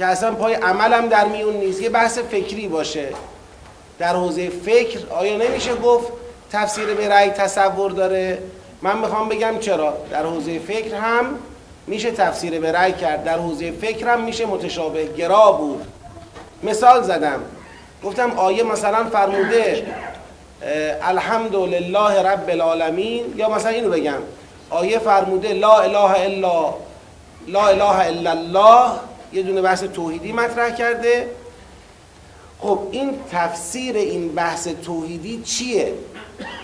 که اصلا پای عملم در میون نیست. یه بحث فکری باشه. در حوزه فکر آیا نمیشه گفت تفسیر به رأی تصور داره؟ من می‌خوام بگم چرا. در حوزه فکر هم میشه تفسیر به رأی کرد. در حوزه فکر هم میشه متشابه گرا بود. مثال زدم. گفتم آیه مثلا فرموده الحمد لله رب العالمین یا مثلا اینو بگم. آیه فرموده لا اله الا لا اله الا الله یه دونه بحث توحیدی مطرح کرده. خب این تفسیر این بحث توحیدی چیه؟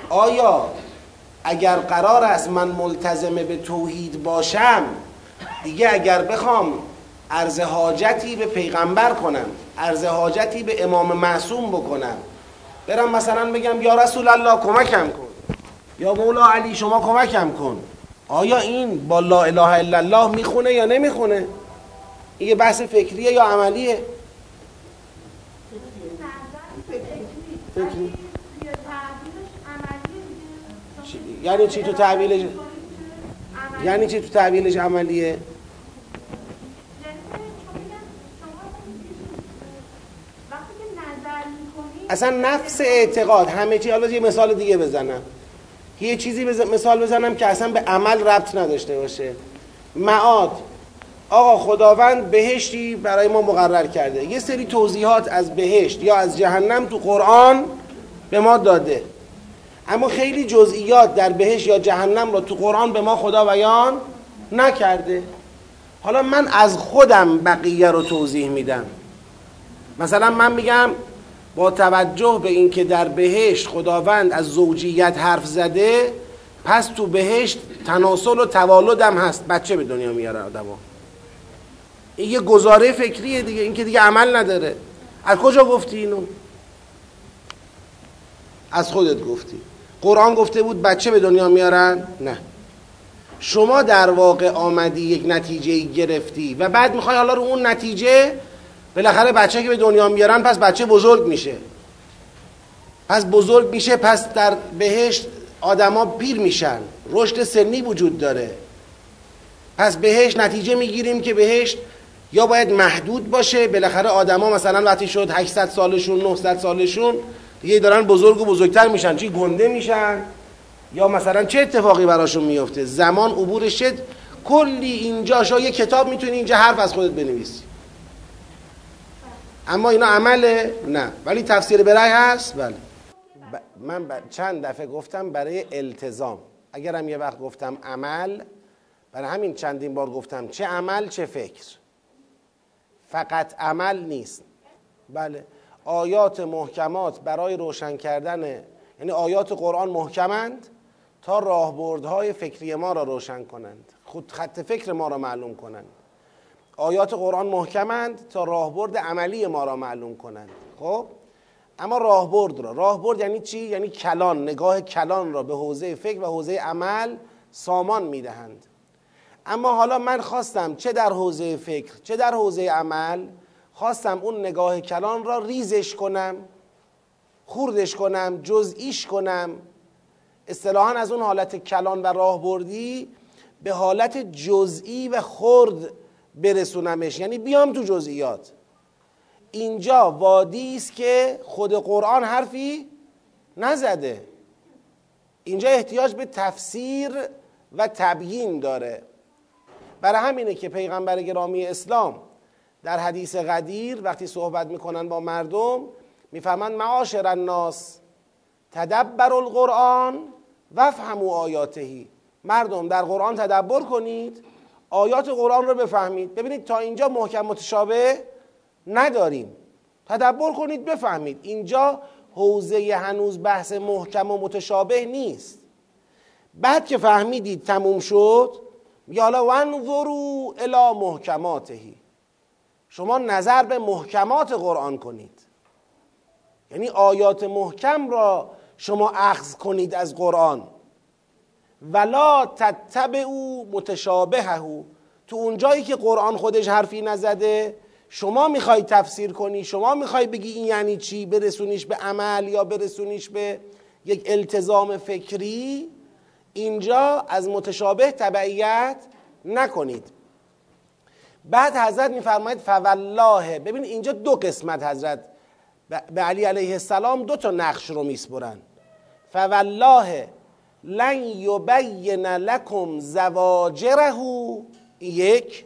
آیا اگر قرار است من ملتزمه به توحید باشم دیگه اگر بخوام عرض حاجتی به پیغمبر کنم عرض حاجتی به امام معصوم بکنم برم مثلا بگم یا رسول الله کمکم کن یا مولا علی شما کمکم کن آیا این با لا اله الا الله می‌خونه یا نمی‌خونه؟ این یه بحث فکریه یا عملیه؟ فکری. یعنی چی تو تعبیلش یعنی چی تو تعبیلش عملیه؟ اصلا نفس اعتقاد همه چی حالا یه مثال دیگه بزنم. یه چیزی مثال بزنم که اصلا به عمل ربط نداشته باشه. معاد. آقا خداوند بهشتی برای ما مقرر کرده. یه سری توضیحات از بهشت یا از جهنم تو قرآن به ما داده. اما خیلی جزئیات در بهشت یا جهنم رو تو قرآن به ما خدا بیان نکرده. حالا من از خودم بقیه رو توضیح میدم. مثلا من میگم با توجه به اینکه در بهشت خداوند از زوجیت حرف زده پس تو بهشت تناسل و توالد هم هست. بچه به دنیا میاره آدمو. یه گزاره فکریه دیگه این که دیگه عمل نداره. از کجا گفتی اینو؟ از خودت گفتی. قرآن گفته بود بچه به دنیا میارن؟ نه. شما در واقع آمدی یک نتیجه گرفتی و بعد می‌خوای حالا رو اون نتیجه بالاخره بچه که به دنیا میارن پس بچه بزرگ میشه. پس بزرگ میشه پس در بهشت آدما پیر میشن. رشد سنی وجود داره. پس بهش نتیجه می‌گیریم که بهشت یا باید محدود باشه بالاخره آدما مثلا وقتی شد 800 سالشون 900 سالشون دیگه دارن بزرگ و بزرگتر میشن چی گنده میشن؟ یا مثلا چه اتفاقی براشون میفته زمان عبورش شد کلی اینجا شا یه کتاب می‌تونی اینجا حرف از خودت بنویسی. اما اینا عمله؟ نه. ولی تفسیر برای هست؟ بله. من چند دفعه گفتم برای التزام. اگرم یه وقت گفتم عمل برای همین چندین بار گفتم چه عمل چه فکر. فقط عمل نیست. بله. آیات محکمات برای روشن کردن یعنی آیات قرآن محکمند تا راهبردهای فکری ما را روشن کنند. خود خط فکر ما را معلوم کنند. آیات قرآن محکمند تا راهبرد عملی ما را معلوم کنند. خب؟ اما راهبرد را. راهبرد یعنی چی؟ یعنی کلان نگاه کلان را به حوزه فکر و حوزه عمل سامان می‌دهند. اما حالا من خواستم چه در حوزه فکر چه در حوزه عمل خواستم اون نگاه کلان را ریزش کنم خوردش کنم جزئیش کنم. اصطلاحا از اون حالت کلان و راهبردی به حالت جزئی و خرد برسونمش. یعنی بیام تو جزئیات. اینجا وادی است که خود قرآن حرفی نزده. اینجا احتیاج به تفسیر و تبیین داره. برای همینه که پیغمبر گرامی اسلام در حدیث قدیر وقتی صحبت می‌کنن با مردم می‌فهمن معاشر الناس تدبر القرآن وفهموا آیاتهی مردم در قرآن تدبر کنید آیات قرآن رو بفهمید. ببینید تا اینجا محکم متشابه نداریم. تدبر کنید بفهمید. اینجا حوزه هنوز بحث محکم و متشابه نیست. بعد که فهمیدید تموم شد میگه حالا ونظروا الی محکماتهی شما نظر به محکمات قرآن کنید. یعنی آیات محکم را شما اخذ کنید از قرآن. ولا او متشابهه. تو اونجایی که قرآن خودش حرفی نزده شما می‌خوای تفسیر کنی شما می‌خوای بگی این یعنی چی؟ برسونیش به عمل یا برسونیش به یک التزام فکری؟ اینجا از متشابه تبعیت نکنید. بعد حضرت میفرماید فوالله. ببین اینجا دو قسمت حضرت به علی علیه السلام دو تا نقش رو میسپرن. فوالله لن یبین لکم زواجره یک.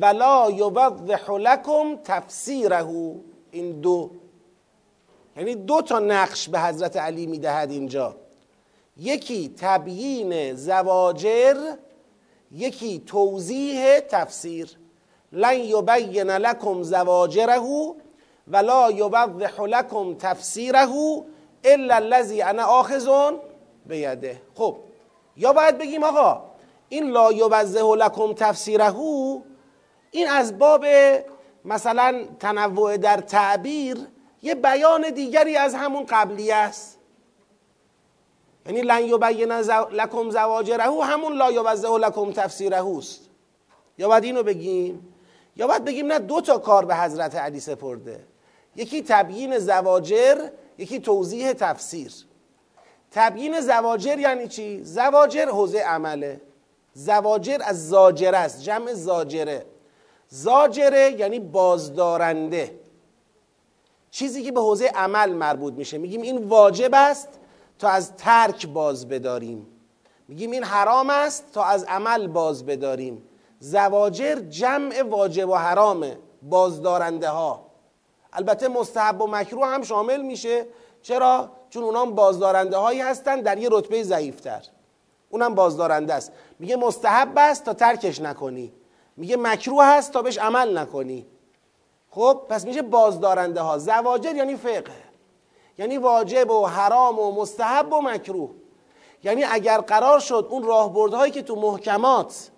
ولا یوضح لکم تفسیره این دو. یعنی دو تا نقش به حضرت علی می‌دهد اینجا. یکی تبیین زواجر یکی توضیح تفسیر. لن یبین لکم زواجره ولا یوضح لکم تفسیره الا الذی انا آخذون بیده. خب یا باید بگیم آقا این لا یوضح لکم تفسیره این از باب مثلا تنوع در تعبیر یه بیان دیگری از همون قبلی است. یعنی لن یبین لکم زواجره همون لا یوضح لکم تفسیره است یا باید اینو بگیم؟ یا باید بگیم نه دو تا کار به حضرت علی سپرده. یکی تبیین زواجر یکی توضیح تفسیر. تبیین زواجر یعنی چی؟ زواجر حوزه عمله. زواجر از زاجره است جمع زاجره. زاجره یعنی بازدارنده. چیزی که به حوزه عمل مربوط میشه. میگیم این واجب است تا از ترک باز بداریم. میگیم این حرام است تا از عمل باز بداریم. زواجر جمع واجب و حرامه بازدارنده ها البته مستحب و مکروه هم شامل میشه. چرا؟ چون اونام بازدارنده هایی هستن در یه رتبه ضعیفتر. اونم بازدارنده است. میگه مستحب است تا ترکش نکنی. میگه مکروه هست تا بهش عمل نکنی. خب پس میشه بازدارنده ها زواجر یعنی فقه. یعنی واجب و حرام و مستحب و مکروه یعنی اگر قرار شد اون راهبردهایی که تو محکمات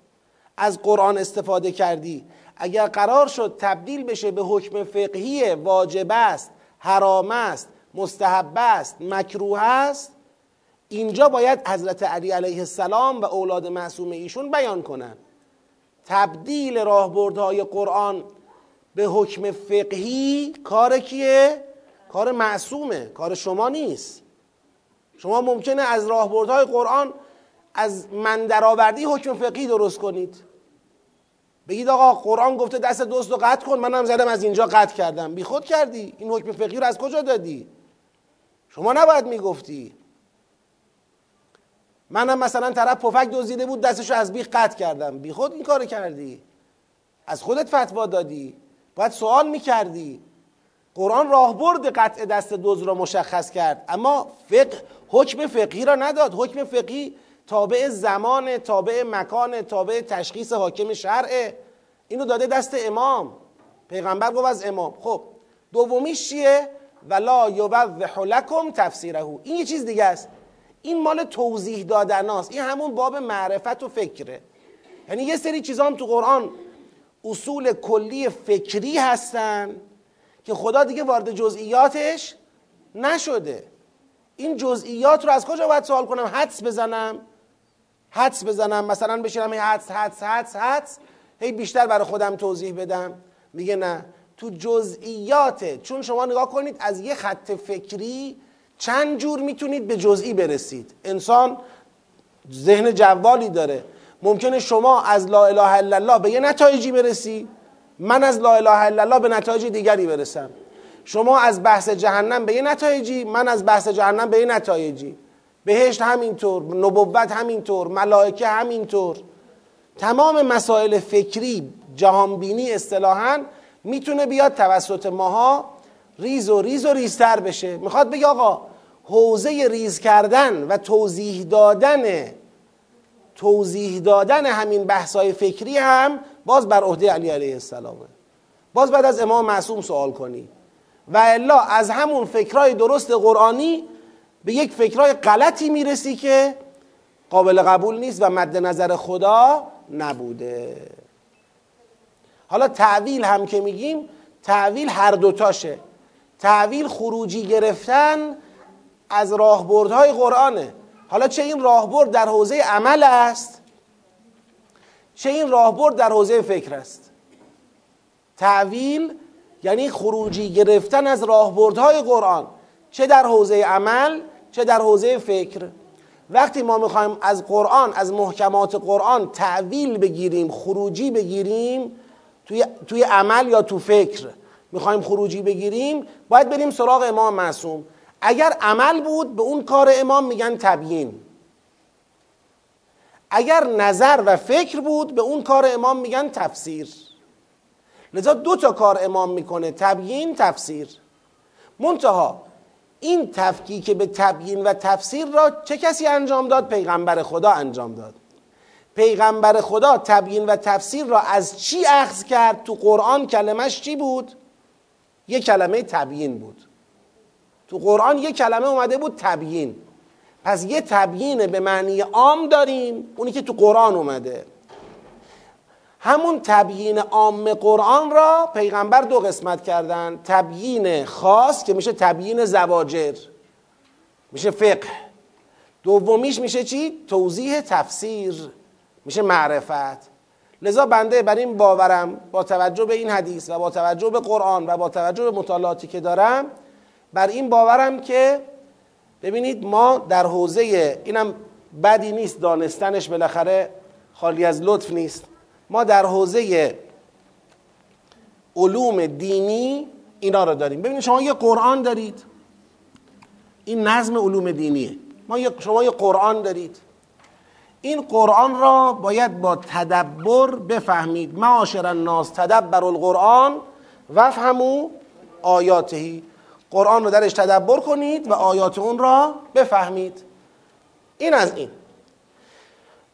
از قرآن استفاده کردی اگر قرار شد تبدیل بشه به حکم فقهی واجب است حرام است مستحب است مکروه است اینجا باید حضرت علی علیه السلام و اولاد معصوم ایشون بیان کنن تبدیل راهبردهای قرآن به حکم فقهی کار کیه؟ کار معصومه کار شما نیست. شما ممکنه از راهبردهای قرآن از من درآوردی حکم فقهی درست کنید. بگید آقا قرآن گفته دست دوست رو قطع کن منم زدم از اینجا قطع کردم. بی خود کردی. این حکم فقهی رو از کجا دادی؟ شما نباید می‌گفتی. منم مثلا طرف پفک دزدیده بود دستشو از بیخ قطع کردم. بی خود این کار کردی. از خودت فتوا دادی. باید سوال می‌کردی. قرآن راهبرد قطع دست دوز را مشخص کرد. اما فقه حکم فقهی را نداد. حکم فقهی تابع زمان تابع مکان تابع تشخیص حاکم شرعه اینو داده دست امام. پیغمبر گفت از امام. خب دومیش چیه؟ ولا یوضح لکم تفسیره این یه چیز دیگه است. این مال توضیح دادن است این همون باب معرفت و فکره. یعنی یه سری چیزا هم تو قرآن اصول کلی فکری هستن. که خدا دیگه وارد جزئیاتش نشده. این جزئیات رو از کجا باید سوال کنم؟ حدس بزنم. حدس بزنم. مثلا بشینم هی حدس حدس حدس حدس هی بیشتر برای خودم توضیح بدم. میگه نه. تو جزئیاته چون شما نگاه کنید از یه خط فکری چند جور می‌تونید به جزئی برسید؟ انسان ذهن جوالی داره. ممکنه شما از لا اله الا الله به یه نتایجی برسی. من از لا اله الا الله به نتایج دیگری برسم. شما از بحث جهنم به یه نتایجی من از بحث جهنم به یه نتایجی. بهشت همینطور نبوت همینطور ملائکه همینطور. تمام مسائل فکری جهانبینی اصطلاحا می‌تونه بیاد توسط ماها ریز و ریز و ریزتر بشه. می‌خواد بگه آقا حوزه ریز کردن و توضیح دادن توضیح دادن همین بحثای فکری هم باز بر عهده علی علیه السلامه. باز بعد از امام معصوم سوال کنی. و الا از همون فکرهای درست قرآنی به یک فکرهای غلطی می‌رسی که قابل قبول نیست و مد نظر خدا نبوده. حالا تعویل هم که میگیم تعویل هر دوتاشه تعویل خروجی گرفتن از راهبردهای قرآنه. حالا چه این راهبرد در حوزه عمل است؟ چه این راهبرد در حوزه فکر است؟ تعویل یعنی خروجی گرفتن از راهبردهای قرآن. چه در حوزه عمل چه در حوزه فکر. وقتی ما می‌خوایم از قرآن از محکمات قرآن تعویل بگیریم خروجی بگیریم توی, توی عمل یا تو فکر می‌خوایم خروجی بگیریم باید بریم سراغ امام معصوم. اگر عمل بود به اون کار امام میگن تبیین. اگر نظر و فکر بود به اون کار امام میگن تفسیر. لذا دو تا کار امام می‌کنه تبیین تفسیر. منتها این تفکیک به تبیین و تفسیر را چه کسی انجام داد؟ پیغمبر خدا انجام داد. پیغمبر خدا تبیین و تفسیر را از چی اخذ کرد؟ تو قرآن کلمش چی بود؟ یه کلمه تبیین بود. تو قرآن یه کلمه اومده بود تبیین. پس یه تبیین به معنی عام داریم اونی که تو قرآن اومده. همون تبیین عام قرآن را پیغمبر دو قسمت کردن. تبیین خاص که میشه تبیین زواجر. میشه فقه. دومیش میشه چی؟ توضیح تفسیر. میشه معرفت. لذا بنده بر این باورم با توجه به این حدیث و با توجه به قرآن و با توجه به مطالعاتی که دارم بر این باورم که ببینید ما در حوزه اینم بدی نیست دانستنش بالاخره خالی از لطف نیست. ما در حوزه علوم دینی اینا رو داریم. ببینید شما یه قرآن دارید. این نظم علوم دینیه. ما شما یه قرآن دارید. این قرآن را باید با تدبر بفهمید. معاشر الناس تدبر القرآن وفهمو آیاتهی قرآن رو درش تدبر کنید و آیات اون را بفهمید. این از این.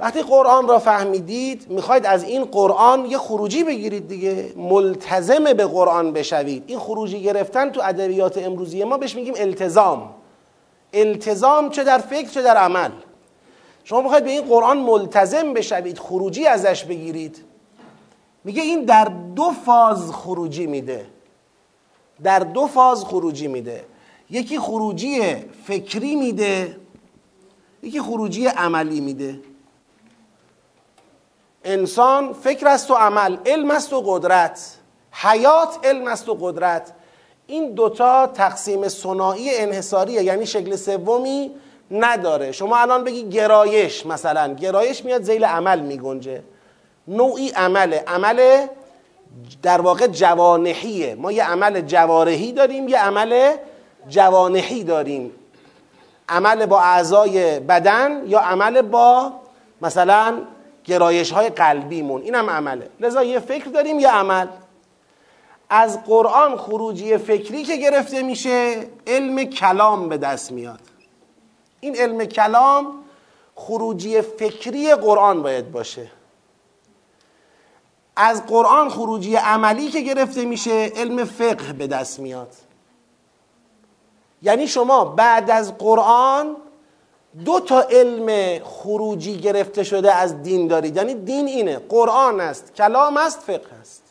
وقتی قرآن را فهمیدید می‌خواید از این قرآن یه خروجی بگیرید دیگه ملتزم به قرآن بشوید. این خروجی گرفتن تو ادبیات امروزی ما بهش میگیم التزام. التزام چه در فکر چه در عمل. شما می‌خواید به این قرآن ملتزم بشوید خروجی ازش بگیرید. میگه این در دو فاز خروجی میده. در دو فاز خروجی میده. یکی خروجی فکری میده یکی خروجی عملی میده. انسان فکر است و عمل علم است و قدرت. حیات علم است و قدرت. این دوتا تقسیم صناعی انحصاریه یعنی شکل سومی نداره. شما الان بگی گرایش مثلا گرایش میاد زیل عمل میگنجه. نوعی عمله. عمل در واقع جوانحیه. ما یه عمل جوارحی داریم یه عمل جوانحی داریم. عمل با اعضای بدن یا عمل با مثلا گرایش های قلبیمون. اینم عمله. لذا یه فکر داریم یه عمل. از قرآن خروجی فکری که گرفته میشه علم کلام به دست میاد. این علم کلام خروجی فکری قرآن باید باشه. از قرآن خروجی عملی که گرفته میشه علم فقه به دست میاد. یعنی شما بعد از قرآن دو تا علم خروجی گرفته شده از دین دارید. یعنی دین اینه قرآن است کلام است فقه است.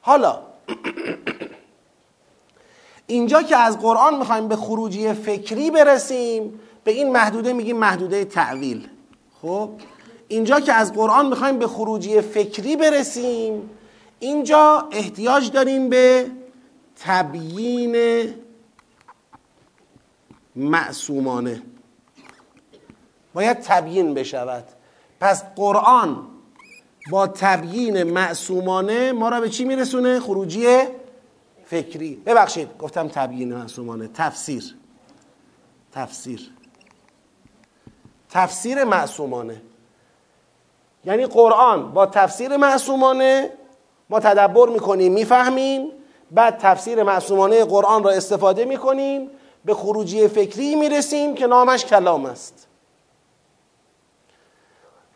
حالا اینجا که از قرآن می‌خوایم به خروجی فکری برسیم به این محدوده میگیم محدوده تعویل. خب؟ اینجا که از قرآن می‌خوایم به خروجی فکری برسیم اینجا احتیاج داریم به تبیین معصومانه. باید تبیین بشود. پس قرآن با تبیین معصومانه ما را به چی میرسونه؟ خروجی فکری. ببخشید گفتم تبیین معصومانه. تفسیر. تفسیر. تفسیر معصومانه. یعنی قرآن با تفسیر معصومانه ما تدبر می‌کنیم می‌فهمیم. بعد تفسیر معصومانه قرآن را استفاده می‌کنیم. به خروجی فکری می‌رسیم که نامش کلام است.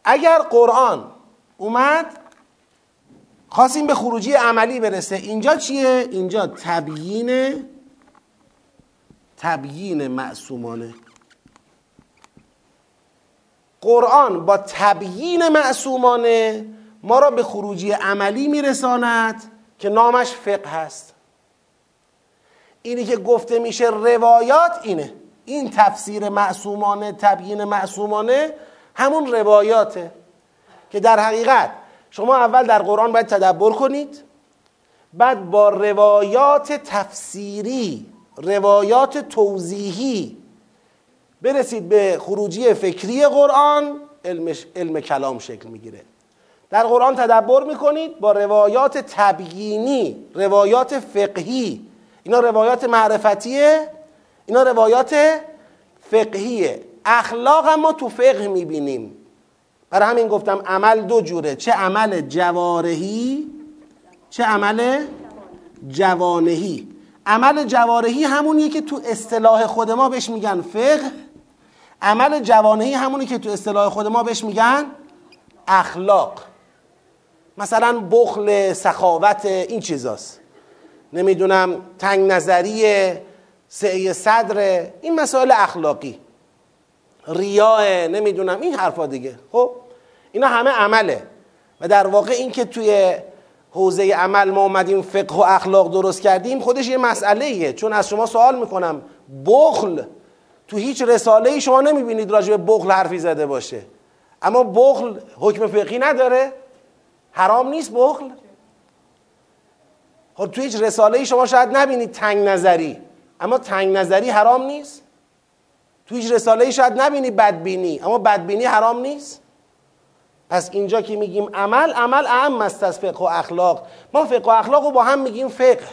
اگر قرآن اومد خواستیم به خروجی عملی برسه. اینجا چیه؟ اینجا تبیین تبیین معصومانه. قرآن با تبیین معصومانه ما را به خروجی عملی میرساند که نامش فقه هست. اینی که گفته میشه روایات اینه. این تفسیر معصومانه تبیین معصومانه همون روایاته که در حقیقت شما اول در قرآن باید تدبر کنید بعد با روایات تفسیری روایات توضیحی برسید به خروجی فکری قرآن علم, علم کلام شکل می‌گیره. در قرآن تدبر می‌کنید با روایات تبیینی روایات فقهی. اینا روایات معرفتیه اینا روایات فقهیه اخلاق ما تو فقه می‌بینیم. برای همین گفتم عمل دو جوره. چه عمل جوارحی چه عمل جوانهی عمل جوارحی همونیه که تو اصطلاح خود ما بهش میگن فقه. عمل جوانهی همونی که تو اصطلاح خود ما بهش میگن اخلاق. مثلا بخل سخاوت این چیزاست. نمی‌دونم تنگ نظری سعی صدر این مسائل اخلاقی. ریاه نمی‌دونم این حرفا دیگه. خب؟ اینا همه عمله. و در واقع این که توی حوزه عمل ما اومدیم فقه و اخلاق درست کردیم خودش یه مسئله ایه چون از شما سوال می‌کنم بخل تو هیچ رساله ای شما نمی‌بینید راجع به بخل حرفی زده باشه. اما بخل حکم فقهی نداره. حرام نیست بخل. خب تو هیچ رساله ای شما شاید نبینید تنگ نظری. اما تنگ نظری حرام نیست. تو هیچ رساله ای شاید نبینی بدبینی. اما بدبینی حرام نیست. پس اینجا که میگیم عمل عمل اهم است از فقه و اخلاق. ما فقه و اخلاق رو با هم میگیم فقه.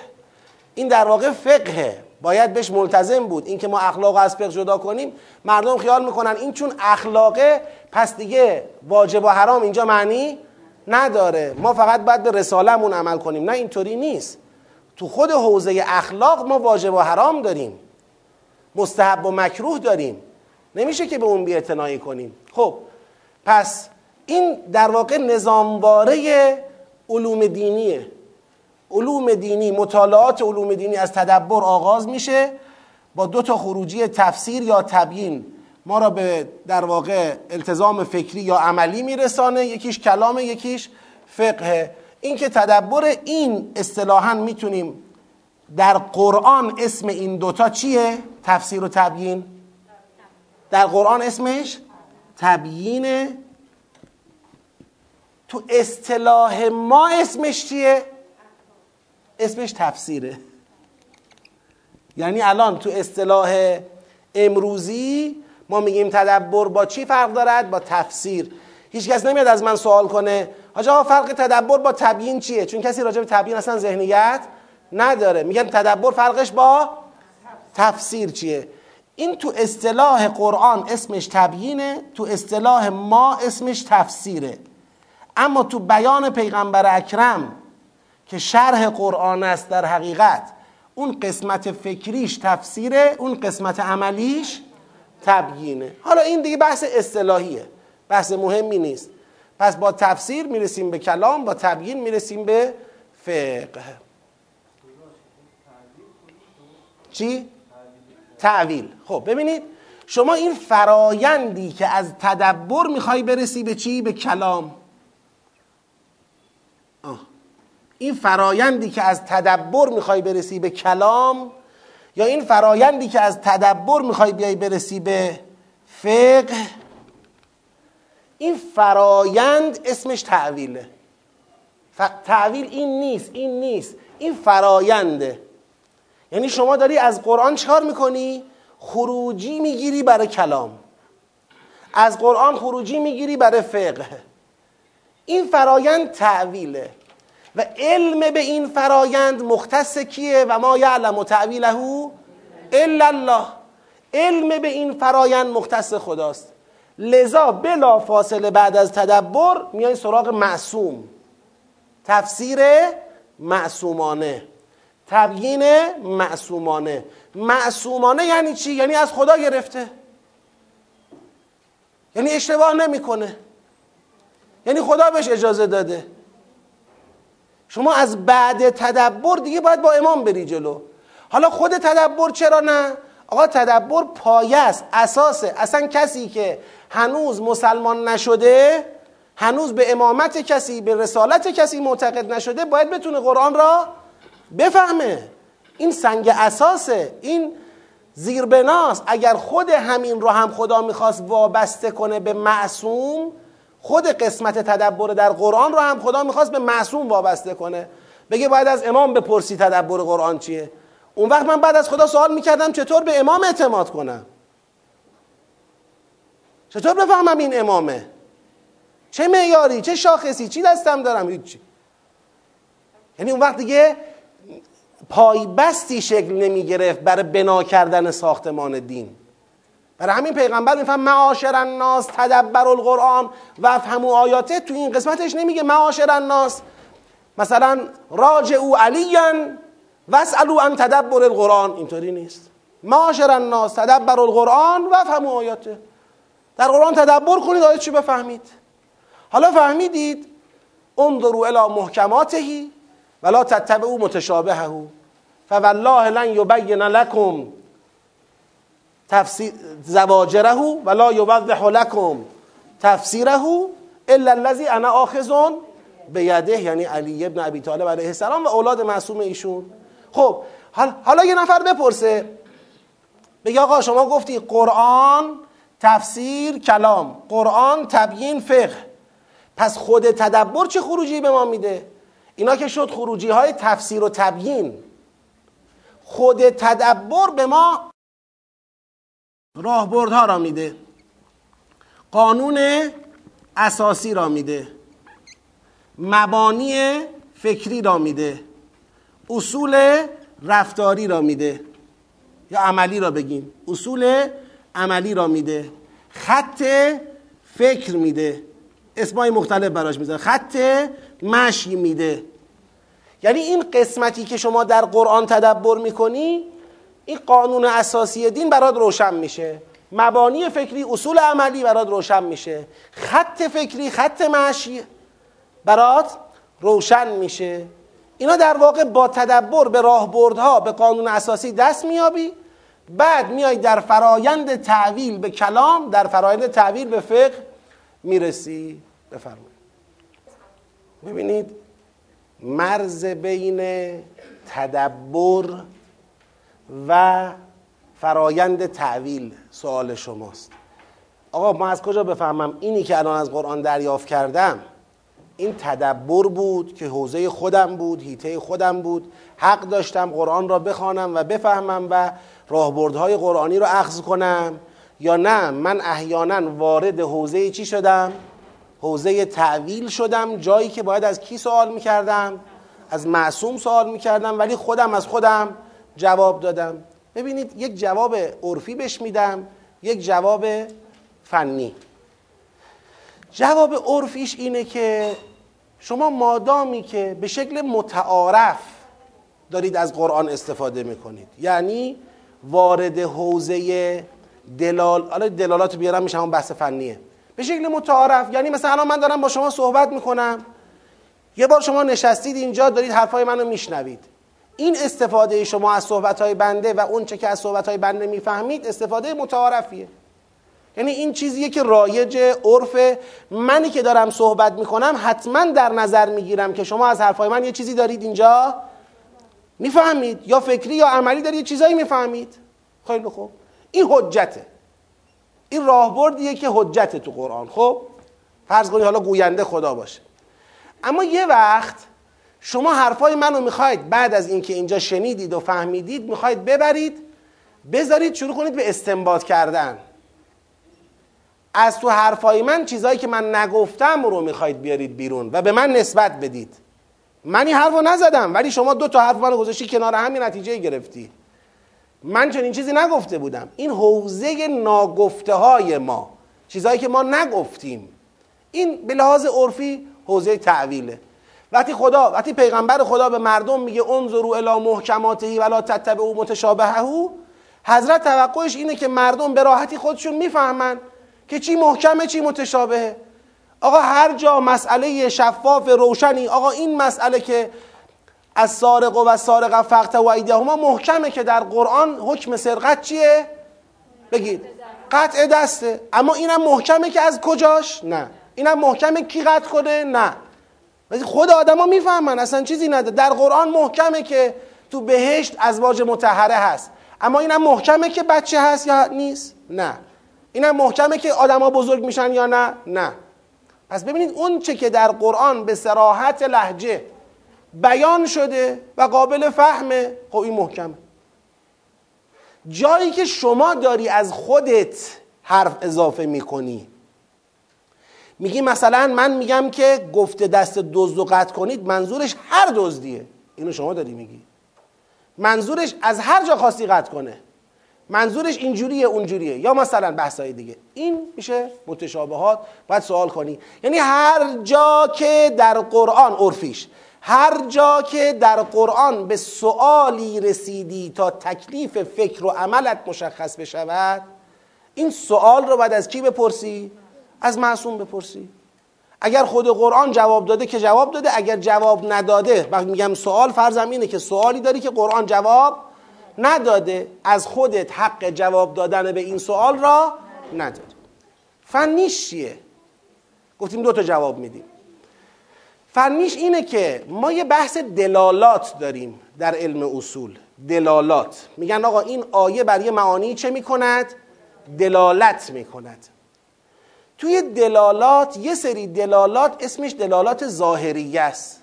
این در واقع فقهه. باید بهش ملتزم بود. اینکه ما اخلاق از فقه جدا کنیم مردم خیال می‌کنن این چون اخلاقه پس دیگه واجب و حرام اینجا معنی نداره. ما فقط باید به رسالمون عمل کنیم. نه اینطوری نیست. تو خود حوزه اخلاق ما واجب و حرام داریم. مستحب و مکروه داریم. نمیشه که به اون بیعتنایی کنیم. خب پس این در واقع نظامواره علوم دینیه. علوم دینی مطالعات علوم دینی از تدبر آغاز میشه با دو تا خروجی تفسیر یا تبیین ما را به در واقع التزام فکری یا عملی میرسانه یکیش کلام یکیش فقه این که تدبر این اصطلاحا می‌تونیم در قرآن اسم این دوتا چیه؟ تفسیر و تبیین در قرآن اسمش تبیینه تو اصطلاح ما اسمش چیه؟ اسمش تفسیره یعنی الان تو اصطلاح امروزی ما میگیم تدبر با چی فرق دارد؟ با تفسیر هیچ نمیاد از من سوال کنه حاجا فرق تدبر با تبیین چیه؟ چون کسی راجع به تبیین اصلا ذهنیت نداره میگن تدبر فرقش با تفسیر چیه؟ این تو اصطلاح قرآن اسمش تبیینه تو اصطلاح ما اسمش تفسیره اما تو بیان پیغمبر اکرم که شرح قرآن است در حقیقت. اون قسمت فکریش تفسیره اون قسمت عملیش تبیینه. حالا این دیگه بحث اصطلاحیه بحث مهمی نیست. پس با تفسیر می‌رسیم به کلام با تبیین می‌رسیم به فقه. چی؟ تعویل. خب ببینید شما این فرایندی که از تدبر می‌خوای برسی به چی؟ به کلام آه. این فرایندی که از تدبر می‌خوای برسی به کلام یا این فرایندی که از تدبر می‌خوای بیای برسی به فقه این فرایند اسمش تعویله. تعویل این نیست این نیست این فراینده. یعنی شما داری از قرآن چکار می‌کنی؟ خروجی می‌گیری برای کلام. از قرآن خروجی می‌گیری برای فقه. این فرایند تعویله. و علم به این فرایند مختص کیه و ما یعلم تعویله الا الله. علم به این فرایند مختص خداست. لذا بلا فاصله بعد از تدبر میای سراغ معصوم. تفسیر معصومانه. تبیین معصومانه. معصومانه یعنی چی؟ یعنی از خدا گرفته. یعنی اشتباه نمی‌کنه. یعنی خدا بهش اجازه داده. شما از بعد تدبر دیگه باید با امام بری جلو. حالا خود تدبر چرا نه؟ آقا تدبر پایه است اساسه. اصلا کسی که هنوز مسلمان نشده هنوز به امامت کسی به رسالت کسی معتقد نشده باید بتونه قرآن را بفهمه. این سنگ اساسه. این زیربناست. اگر خود همین رو هم خدا می‌خواست وابسته کنه به معصوم خود قسمت تدبر در قرآن رو هم خدا می‌خواست به معصوم وابسته کنه. بگه باید از امام بپرسی تدبر قرآن چیه. اون وقت من بعد از خدا سوال می‌کردم چطور به امام اعتماد کنم؟ چطور بفهمم این امامه؟ چه معیاری چه شاخصی چی دستم دارم؟ هیچی یعنی اون وقت دیگه پایبستی شکل نمی گرفت برای بنا کردن ساختمان دین. برای همین پیغمبر میفهم معاشر الناس تدبر القرآن و افهمو آیاته. تو این قسمتش نمیگه معاشر الناس. مثلا او علیان واسالو ان تدبر القرآن. اینطوری نیست. معاشر الناس تدبر القرآن و افهمو آیاته. در قرآن تدبر کنید آیات چی بفهمید؟ حالا فهمیدید انظروا الى محکماتهی ولا تتبعوا متشابهه. فوالله لن یبین لکم تفسیر زواجره ولا یوضح لکم تفسیره الا الذي انا آخذ به یده یعنی علی ابن ابی طالب علیه السلام و اولاد معصوم ایشون. خب حالا یه نفر بپرسه. بگه آقا شما گفتی قرآن تفسیر کلام قرآن تبیین فقه. پس خود تدبر چه خروجی به ما میده؟ اینا که شد خروجی های تفسیر و تبیین. خود تدبر به ما راهبردها را میده. قانون اساسی را میده. مبانی فکری را میده. اصول رفتاری را میده. یا عملی را بگیم. اصول عملی را میده. خط فکر میده. اسمای مختلف براش می‌ذاره خط مشی میده. یعنی این قسمتی که شما در قرآن تدبر می‌کنی این قانون اساسی دین برات روشن میشه. مبانی فکری اصول عملی برات روشن میشه. خط فکری خط معشی برات روشن میشه. اینا در واقع با تدبر به راهبردها به قانون اساسی دست میابی. بعد میای در فرایند تعویل به کلام در فرایند تعویل به فقه می‌رسی. بفرمایید. ببینید مرز بین تدبر و فرایند تعویل سوال شماست. آقا ما از کجا بفهمم اینی که الان از قرآن دریافت کردم؟ این تدبر بود که حوزه خودم بود هیته خودم بود. حق داشتم قرآن را بخوانم و بفهمم و راهبردهای قرآنی را اخذ کنم یا نه. من احیانا وارد حوزه چی شدم؟ حوزه تعویل شدم جایی که باید از کی سوال می‌کردم؟ از معصوم سوال می‌کردم ولی خودم از خودم جواب دادم. ببینید یک جواب عرفی بش میدم یک جواب فنی. جواب عرفیش اینه که شما مادامی که به شکل متعارف دارید از قرآن استفاده می‌کنید. یعنی وارد حوزه دلال حالا دلالات بیارم میشه همون بحث فنیه. به شکل متعارف یعنی مثلا من دارم با شما صحبت می‌کنم. یه بار شما نشستید اینجا دارید حرفای منو میشنوید. این استفاده شما از صحبت بنده و اون چه که از صحبت بنده می‌فهمید استفاده متعارفیه. یعنی این چیزیه که رایج عرف منی که دارم صحبت می‌کنم حتما در نظر می‌گیرم که شما از حرفای من یه چیزی دارید اینجا می‌فهمید یا فکری یا عملی دارید یه چیزایی می‌فهمید. خیلی خوب. این حجته. این راهبردیه که حجت تو قرآن. خب؟ فرض کنید حالا گوینده خدا باشه. اما یه وقت شما حرفای منو می‌خواید. بعد از اینکه اینجا شنیدید و فهمیدید می‌خواید ببرید بذارید شروع کنید به استنباط کردن. از تو حرفای من چیزهایی که من نگفتم رو می‌خواید بیارید بیرون و به من نسبت بدید. من این حرف رو نزدم ولی شما دو تا حرف منو گذاشتی کنار همین نتیجه گرفتی. من چنین چیزی نگفته بودم. این حوزه ناگفته های ما چیزهایی که ما نگفتیم. این به لحاظ عرفی حوزه تعویله. وقتی خدا وقتی پیغمبر خدا به مردم میگه انظروا الی محکماته ولا تتبعوا متشابهه حضرت توقعش اینه که مردم به راحتی خودشون می‌فهمن که چی محکمه چی متشابهه آقا هر جا مسئله شفاف روشنی آقا این مسئله که از سارق و سارق فقط و ایدهما محکمه که در قرآن حکم سرقت چیه؟ بگید قطع دسته اما اینم محکمه که از کجاش؟ نه اینم محکمه کی قطع کنه؟ نه خود آدما می‌فهمن اصلا چیزی نده در قرآن محکمه که تو بهشت ازواج متحره هست. اما اینم محکمه که بچه هست یا نیست؟ نه. اینم محکمه که آدما بزرگ میشن یا نه؟ نه. پس ببینید اون چه که در قرآن به سراحت لحجه بیان شده و قابل فهمه خب این محکمه. جایی که شما داری از خودت حرف اضافه می‌کنی میگی مثلا من میگم که گفته دست دزد و قطع کنید منظورش هر دزدیه. اینو شما داری میگی. منظورش از هر جا خواستی قطع کنه. منظورش اینجوریه اونجوریه. یا مثلا بحثای دیگه. این میشه متشابهات. باید سوال کنی. یعنی هر جا که در قرآن عرفیش هر جا که در قرآن به سوالی رسیدی تا تکلیف فکر و عملت مشخص بشود این سوال رو باید از کی بپرسی؟ از معصوم بپرسی. اگر خود قرآن جواب داده که جواب داده اگر جواب نداده وقتی میگم سوال فرضم اینه که سوالی داری که قرآن جواب نداده. از خودت حق جواب دادن به این سوال را نداری. فنیش چیه؟ گفتیم دو تا جواب میدیم. فنیش اینه که ما یه بحث دلالات داریم در علم اصول. دلالات. میگن آقا این آیه بر یه معانی چه می‌کند؟ دلالت می‌کند. توی دلالات یه سری دلالات اسمش دلالات ظاهریه است.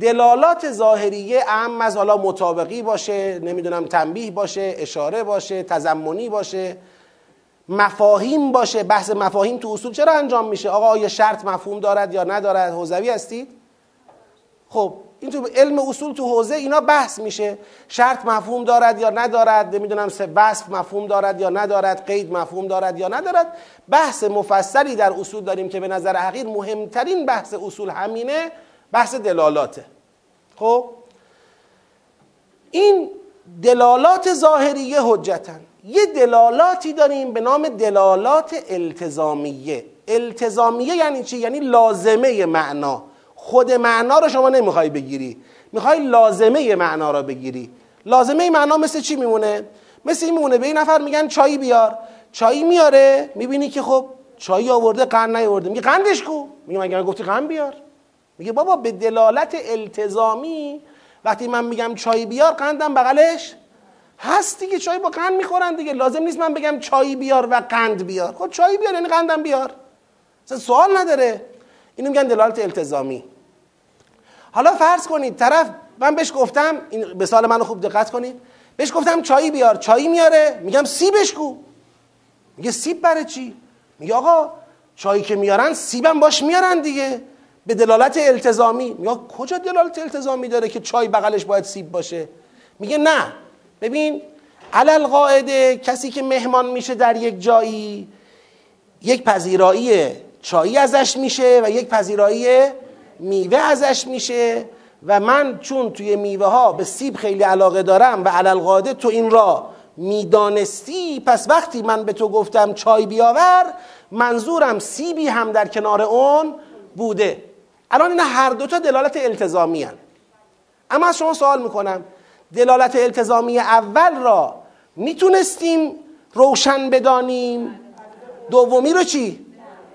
دلالات ظاهریه اهم از حالا مطابقی باشه نمی‌دونم تنبیه باشه اشاره باشه تزمونی باشه مفاهیم باشه. بحث مفاهیم تو اصول چرا انجام میشه؟ آقا آیا شرط مفهوم دارد یا ندارد؟ حوزوی هستید؟ خب این تو علم اصول تو حوزه اینا بحث میشه. شرط مفهوم دارد یا ندارد نمی‌دونم سه وصف مفهوم دارد یا ندارد قید مفهوم دارد یا ندارد. بحث مفصلی در اصول داریم که به نظر حقیر مهمترین بحث اصول همینه بحث دلالاته. خب؟ این دلالات ظاهریه حجتن یه دلالاتی داریم به نام دلالات التزامیه. التزامیه یعنی چی؟ یعنی لازمه معنا خود معنا رو شما نمی‌خوای بگیری. می‌خوای لازمه معنا رو بگیری. لازمه معنا مثل چی میمونه؟ مثل این میمونه به این نفر میگن چایی بیار. چایی میاره می‌بینی که خب چایی آورده قند نیاورده. میگه قندش کو؟ میگه مگه گفتی قند بیار؟ میگه بابا به دلالت التزامی وقتی من میگم چای بیار قندم بغلش هست دیگه. چای با قند می‌خورن دیگه. لازم نیست من بگم چای بیار و قند بیار. خب چای بیار یعنی قندم بیار. سوال نداره. اینو میگن دلالت التزامی. حالا فرض کنید طرف من بهش گفتم این به سال منو خوب دقت کنید. بهش گفتم چای بیار چای میاره میگم سیبش کو. میگه سیب برای چی؟ میگه آقا چایی که میارن سیبم باش میارن دیگه. به دلالت التزامی. میگه کجا دلالت التزامی داره که چای بغلش باید سیب باشه؟ میگه نه. ببین علل قاعده کسی که مهمان میشه در یک جایی یک پذیرایی چایی ازش میشه و یک پذیرایی میوه ازش میشه و من چون توی میوه ها به سیب خیلی علاقه دارم و علل قاعده تو این را می‌دانستی پس وقتی من به تو گفتم چای بیاور منظورم سیبی هم در کنار اون بوده الان این هر دوتا دلالت التزامی هن. اما از شما سوال می‌کنم دلالت التزامی اول را می‌تونستیم روشن بدانیم دومی رو چی؟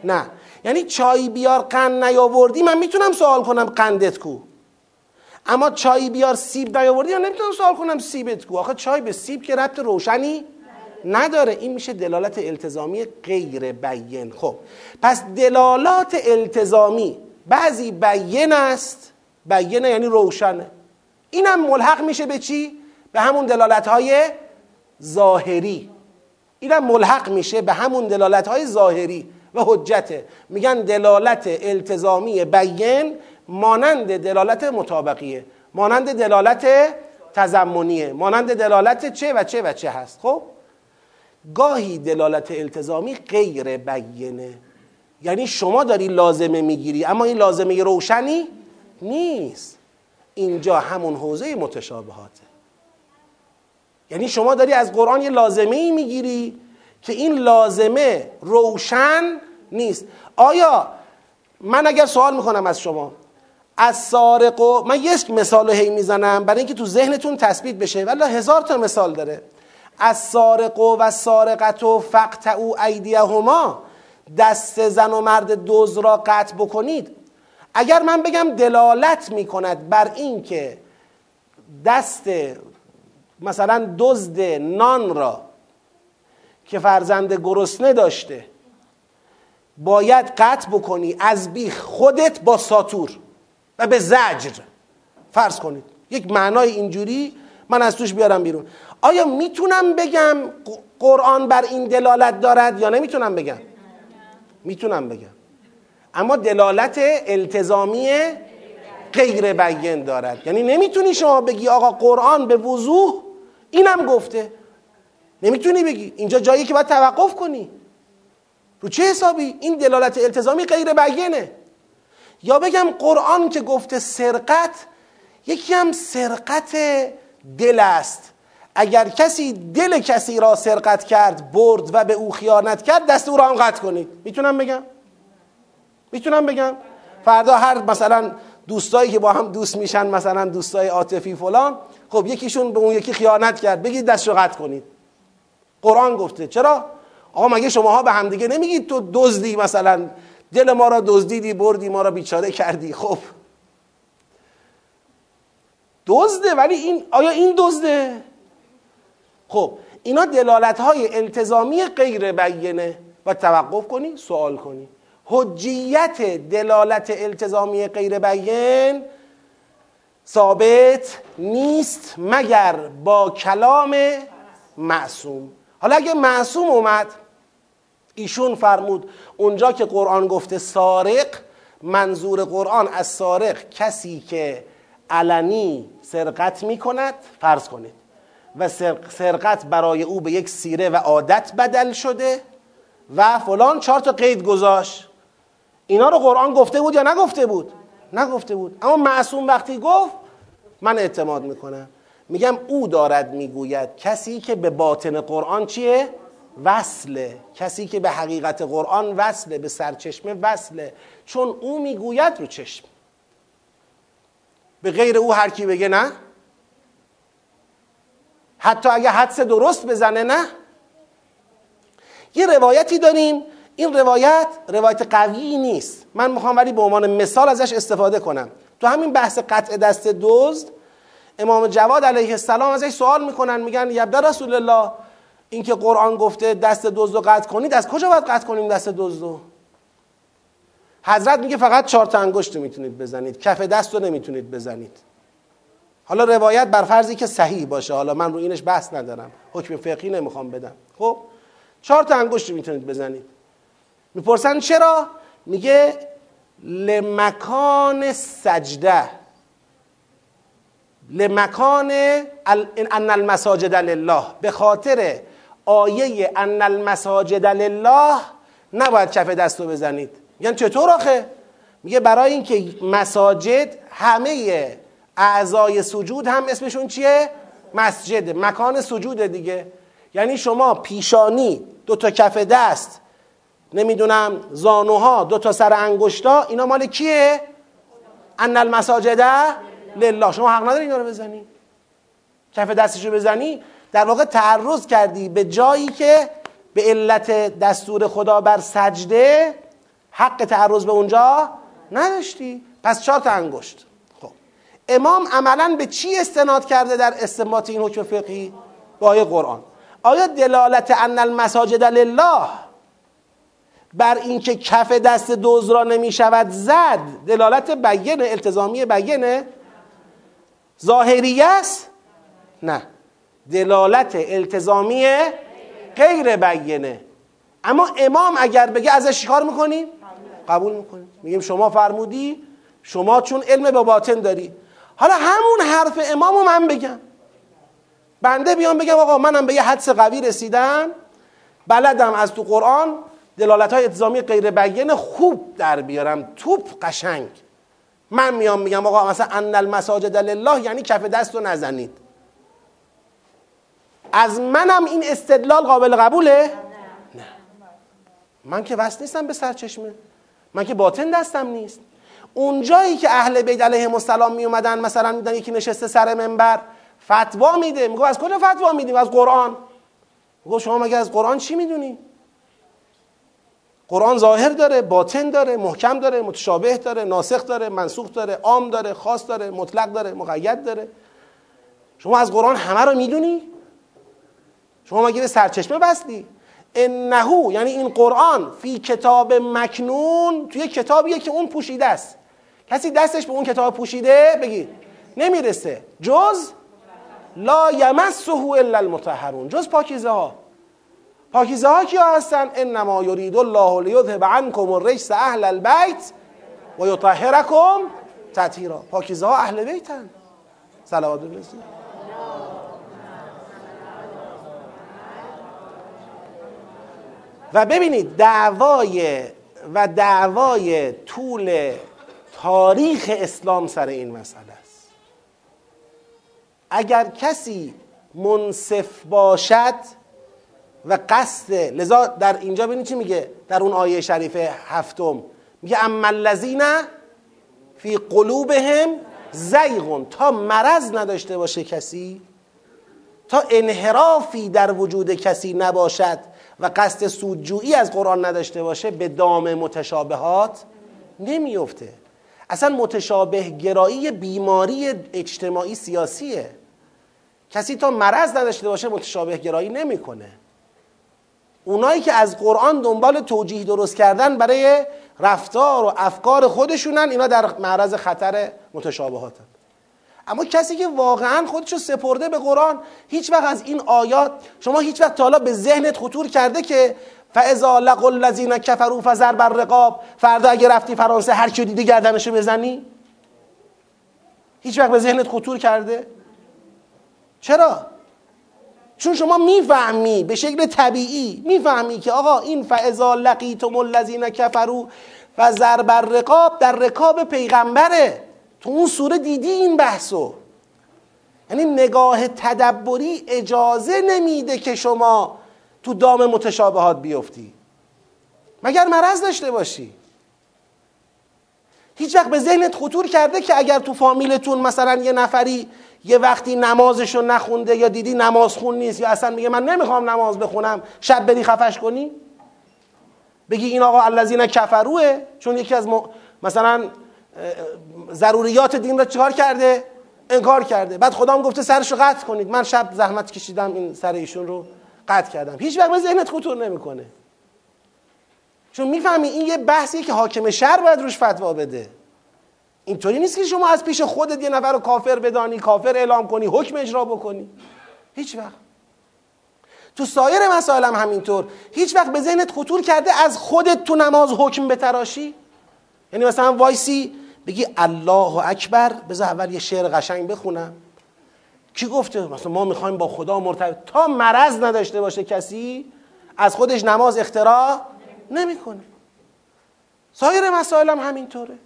نه یعنی چای بیار قند نیاوردی من می‌تونم سوال کنم قندت کو. اما چای بیار سیب نیاوردی من نمی‌تونم سوال کنم سیبت کو. آخه چای به سیب که ربط روشنی نداره. این میشه دلالت التزامی غیر بین خب پس دلالات التزامی بعضی بین است. بینه یعنی روشنه اینم ملحق میشه به چی؟ به همون دلالت های ظاهری. اینم ملحق میشه به همون دلالت های ظاهری. و حجته میگن دلالت التزامی بین مانند دلالت مطابقیه. مانند دلالت تزمونیه مانند دلالت چه و چه و چه هست. خب؟ گاهی دلالت التزامی غیر بینه یعنی شما داری لازمه می‌گیری اما این لازمه روشنی نیست. اینجا همون حوزه متشابهاته. یعنی شما داری از قرآن یه لازمه ای می‌گیری که این لازمه روشن نیست. آیا من اگر سوال می‌کنم از شما از سارق و من یک مثال رو هی می‌زنم برای اینکه تو ذهنتون تثبیت بشه. ولی هزار تا مثال داره. از سارق و سارقت و فقط او ایدیهما دست زن و مرد دوز را قطع بکنید. اگر من بگم دلالت می‌کند بر اینکه دست مثلا دزد نان را که فرزند گرسنه داشته. باید قطع بکنی از بیخ خودت با ساتور و به زجر. فرض کنید. یک معنای اینجوری من از توش بیارم بیرون. آیا می‌تونم بگم قرآن بر این دلالت دارد یا نمی‌تونم بگم؟ می‌تونم بگم. اما دلالت التزامی غیر بیان دارد. یعنی نمی‌تونی شما بگی آقا قرآن به وضوح اینم گفته. نمی‌تونی بگی. اینجا جایی که باید توقف کنی. رو چه حسابی؟ این دلالت التزامی غیر بیانه. یا بگم قرآن که گفته سرقت یکی هم سرقت دل است. اگر کسی دل کسی را سرقت کرد برد و به او خیانت کرد دست او را هم قطع کنید. می‌تونم بگم؟ می‌تونم بگم؟ فردا هر مثلا دوستایی که با هم دوست میشن مثلا دوستای عاطفی فلان خب یکیشون به اون یکی خیانت کرد. بگید دست رو قطع کنید. قرآن گفته. چرا؟ آقا مگه شماها به همدیگه نمیگید تو دزدی مثلا دل ما را دزدیدی بردی ما را بیچاره کردی؟ خب. دزده ولی این آیا این دزده؟ خب اینا دلالت های التزامی غیر بیانه. و توقف کنی سوال کنی. حجیت دلالت التزامی غیر بیان ثابت نیست مگر با کلام معصوم. حالا اگه معصوم اومد ایشون فرمود اونجا که قرآن گفته سارق منظور قرآن از سارق کسی که علنی سرقت می کند فرض کنید. و سرقت برای او به یک سیره و عادت بدل شده و فلان چهار تا قید گذاشت. اینا رو قرآن گفته بود یا نگفته بود؟ نگفته بود. اما معصوم وقتی گفت من اعتماد می‌کنم. میگم او دارد می‌گوید. کسی که به باطن قرآن چیه؟ وصله. کسی که به حقیقت قرآن وصله به سرچشمه وصله. چون او می‌گوید رو چشم. به غیر او هر کی بگه نه. حتی اگه حدس درست بزنه نه. یه روایتی داریم. این روایت روایت قوی نیست. من می‌خوام ولی به عنوان مثال ازش استفاده کنم. تو همین بحث قطع دست دزد امام جواد علیه السلام ازش سوال می‌کنن میگن یبدا رسول الله اینکه قرآن گفته دست دزد رو قطع کنید از کجا باید قطع کنیم دست دزد رو؟ حضرت میگه فقط چهار تا انگشت می‌تونید بزنید کف دست رو نمی‌تونید بزنید. حالا روایت بر فرضی که صحیح باشه حالا من رو اینش بحث ندارم حکم فقهی نمی‌خوام بدم. خب چهار تا انگشت می‌تونید بزنید. می‌پرسن چرا؟ میگه لمکان سجده. لمکان ان المساجد لله. به خاطر آیه ان المساجد لله نباید کف دست رو بزنید. میگن چطور آخه؟ میگه برای اینکه مساجد همه اعضای سجود هم اسمشون چیه؟ مسجد. مکان سجود دیگه. یعنی شما پیشانی دو تا کف دست نمی‌دونم زانوها دو تا سر انگشتا اینا مال کیه؟ ان المساجد لله. شما حق نداری اینا رو بزنی. کف دستشو بزنی. در واقع تعرض کردی به جایی که به علت دستور خدا بر سجده حق تعرض به اونجا نداشتی. پس چهار تا انگشت. خب. امام عملا به چی استناد کرده در استنباط این حکم فقهی؟ با آیه قرآن. آیا دلالت ان المساجد لله بر اینکه کف دست دوز را نمی شود زد؟ دلالت بیانه التزامی بیانه ظاهریه است؟ نه. دلالت التزامی غیر بیانه اما امام اگر بگه ازش کار می‌کنیم؟ قبول می‌کنیم. میگیم شما فرمودی شما چون علم به باطن داری. حالا همون حرف امامو من بگم. بنده بیام بگم آقا منم به یه حدس قوی رسیدم. بلدم از تو قرآن دلالت های التزامی غیر بیان خوب در بیارم. توپ قشنگ. من میام میگم آقا مثلا ان المساجد لله یعنی کف دست رو نزنید. از منم این استدلال قابل قبوله؟ نه. من که وصل نیستم به سرچشمه. من که باطن دستم نیست. اونجایی که اهل بیت علیهم السلام می اومدن مثلا میدن یکی نشسته سر منبر فتوا میده. میگه از کجا فتوا میدیم؟ از قرآن. میگه شما مگه از قرآن چی می‌دونی؟ قرآن ظاهر داره باطن داره محکم داره متشابه داره ناسخ داره منسوخ داره عام داره خاص داره مطلق داره مقید داره. شما از قرآن همه رو می‌دونی؟ شما مگه به سرچشمه بستی؟ انهو یعنی این قرآن فی کتاب مکنون توی کتابیه که اون پوشیده است. کسی دستش به اون کتاب پوشیده بگید نمی‌رسه. جز لا یمسه الا المطهرون. جز پاکیزه ها پاکیزه ها کیا هستن. انما یرید الله لیذهب عنکم الرجس اهل البیت و یطهرکم تطهیرا. پاکیزه ها اهل بیتن. صلوات الرسول و ببینید دعوای و دعوای طول تاریخ اسلام سر این مسئله است. اگر کسی منصف باشد و قصد لذا در اینجا ببینید چی میگه؟ در اون آیه شریفه هفتم. میگه اما الذین فی قلوبهم زیغون. تا مرض نداشته باشه کسی تا انحرافی در وجود کسی نباشد و قصد سودجویی از قرآن نداشته باشه به دام متشابهات نمیفته. اصلا متشابه گرایی بیماری اجتماعی سیاسیه. کسی تا مرض نداشته باشه متشابه گرایی نمی‌کنه. اونایی که از قرآن دنبال توجیه درست کردن برای رفتار و افکار خودشونن اینا در معرض خطر متشابهاتن. اما کسی که واقعا خودشو سپرده به قرآن هیچ وقت از این آیات شما هیچ وقت حالا به ذهنت خطور کرده که فاذا لقوا الذین کفروا فزر بر رقاب فردا اگه رفتی فرانسه هر کی دیدی گردنشو بزنی؟ هیچ وقت به ذهنت خطور کرده؟ چرا؟ چون شما می‌فهمی به شکل طبیعی می‌فهمی که آقا این فاذا لقیتم الذین کفروا و ضرب رقاب در رکاب پیغمبره. تو اون سوره دیدی این بحثو؟ یعنی نگاه تدبری اجازه نمیده که شما تو دام متشابهات بیفتی. مگر مرض داشته باشی؟ هیچ وقت به ذهنت خطور کرده که اگر تو فامیلتون مثلا یه نفری یه وقتی نمازشو نخونده یا دیدی نماز خون نیست یا اصلا میگه من نمی‌خوام نماز بخونم شب بری خفش کنی؟ بگی این آقا الذین کفروه چون یکی از مثلا ضروریات دین را چکار کرده؟ انکار کرده. بعد خدام گفته سرشو قطع کنید. من شب زحمت کشیدم این سر ایشون رو قطع کردم. هیچ وقت به ذهنت خطور نمی‌کنه. چون می‌فهمی این یه بحثیه که حاکم شهر باید روش فتوا بده. اینطوری نیست که شما از پیش خودت یه نفر رو کافر بدانی کافر اعلام کنی حکم اجرا بکنی. هیچ وقت. تو سایر مسائل هم همینطور. هیچ وقت به ذهنت خطور کرده از خودت تو نماز حکم بتراشی؟ یعنی مثلا وایسی بگی الله اکبر بذار اول یه شعر قشنگ بخونم. کی گفته؟ مثلا ما می‌خوایم با خدا مرتبط تا مرض نداشته باشه کسی از خودش نماز اختراع نمی‌کنه. سایر مسائل هم همینطوره.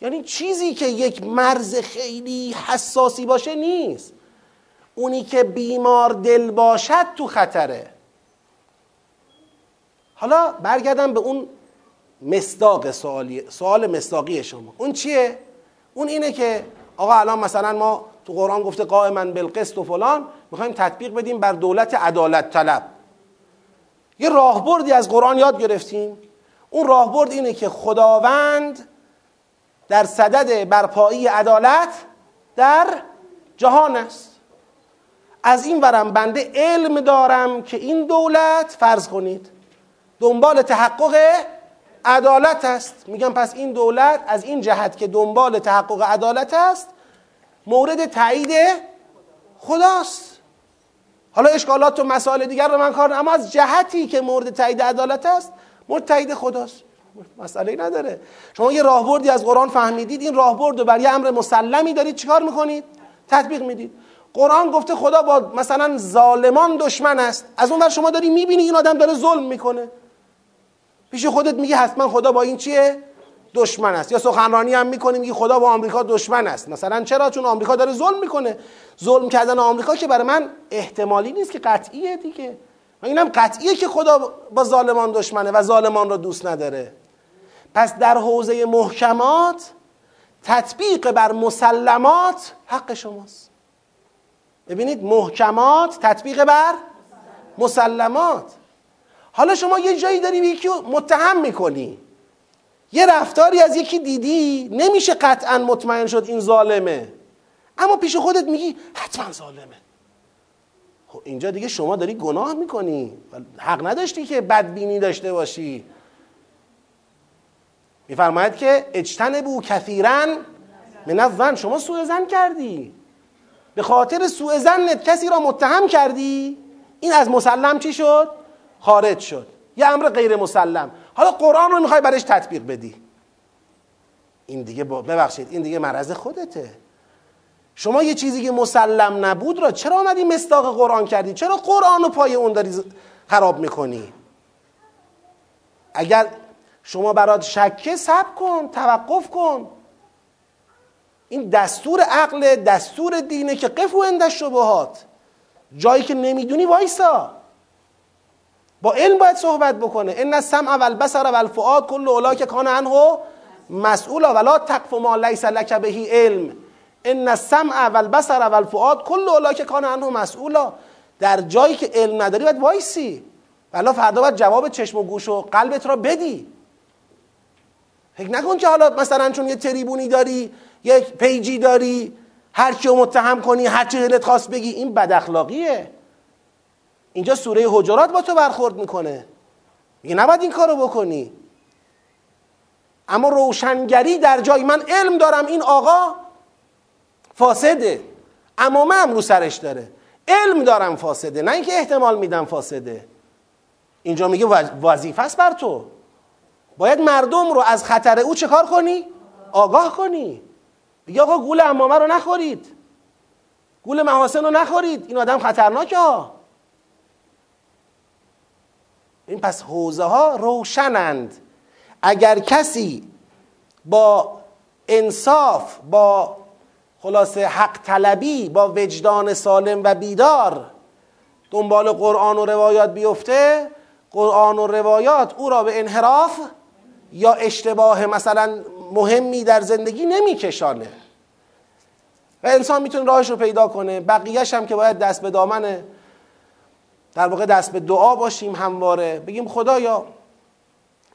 یعنی چیزی که یک مرز خیلی حساسی باشه نیست. اونی که بیمار دل باشد تو خطره. حالا برگردم به اون مصداق سوالی سوال مصداقی شما. اون چیه؟ اون اینه که آقا الان مثلا ما تو قرآن گفته قائما بالقسط و فلان می‌خوایم تطبیق بدیم بر دولت عدالت طلب. یه راهبردی از قرآن یاد گرفتیم. اون راهبرد اینه که خداوند در صدد برپایی عدالت در جهان است. از این ورم بنده علم دارم که این دولت فرض کنید دنبال تحقق عدالت است. میگم پس این دولت از این جهت که دنبال تحقق عدالت است مورد تایید خداست. حالا اشکالات و مسائل دیگر رو من کار اما از جهتی که مورد تایید عدالت است مورد تایید خداست. مسئله نداره. شما یه راهبردی از قرآن فهمیدید این راهبرد رو بر امر مسلمی دارید چیکار می‌کنید؟ تطبیق می‌دید. قرآن گفته خدا با مثلا ظالمان دشمن است. از اون ور شما داری می‌بینی این آدم داره ظلم می‌کنه. پیش خودت میگی حتما خدا با این چیه؟ دشمن است. یا سخنرانی هم می‌کنی میگی خدا با آمریکا دشمن است. مثلا چرا؟ چون آمریکا داره ظلم می‌کنه. ظلم کردن آمریکا که برای من احتمالی نیست که قطعیه دیگه. اینم قطعیه که خدا با ظالمان دشمنه و ظالمان را دوست نداره. پس در حوزه محکمات تطبیق بر مسلمات حق شماست. ببینید محکمات تطبیق بر مسلمات. حالا شما یه جایی داری یکی متهم می‌کنی. یه رفتاری از یکی دیدی نمیشه قطعا مطمئن شد این ظالمه. اما پیش خودت میگی حتما ظالمه. خب اینجا دیگه شما داری گناه می‌کنی. حق نداشتی که بدبینی داشته باشی. میفرماید که اجتن بو کثیرن من الظن شما سوء زن کردی. به خاطر سوء زنت کسی را متهم کردی. این از مسلم چی شد؟ خارج شد. یه امر غیر مسلم. حالا قرآن رو می‌خوای برش تطبیق بدی. این دیگه ببخشید این دیگه مرض خودته. شما یه چیزی که مسلم نبود را چرا آمدی مصداق قرآن کردی؟ چرا قرآن رو پای اون داری خراب می‌کنی؟ اگر شما برات شکه سب کن توقف کن. این دستور عقل دستور دینه که قف و اندش شبهات جایی که نمی‌دونی وایسا. با علم باید صحبت بکنه. ان السمع والبصر والفؤاد كل اولئک کان عنه مسئولا ولا تقف ما لیس لك به علم. ان السمع والبصر والفؤاد كل اولئک کان عنه مسئولا. در جایی که علم نداری باید وایسی. ولی فردا باید جواب چشم و گوش و قلبت را بدی. فکر نکن که حالا مثلا چون یه تریبونی داری یک page ی داری هر کیو متهم کنی هر چی دلت خواست بگی این بد اخلاقیه. اینجا سوره حجرات با تو برخورد می‌کنه. میگه نباید این کارو بکنی. اما روشنگری در جای من علم دارم این آقا فاسده. اما من رو سرش داره. علم دارم فاسده نه اینکه احتمال میدم فاسده. اینجا میگه وظیفه است بر تو. باید مردم رو از خطر او چه کار کنی؟ آگاه کنی. بگی آقا گول امامه رو نخورید. گول محاسن رو نخورید. این آدم خطرناکه ها. این پس حوزه ها روشنند. اگر کسی با انصاف با خلاصه حق طلبی با وجدان سالم و بیدار دنبال قرآن و روایات بیفته قرآن و روایات او را به انحراف یا اشتباه مثلا مهمی در زندگی نمیکشانه. و انسان می‌تونه راهش رو پیدا کنه. بقیهش هم که باید دست به دامنه در واقع دست به دعا باشیم همواره. بگیم خدایا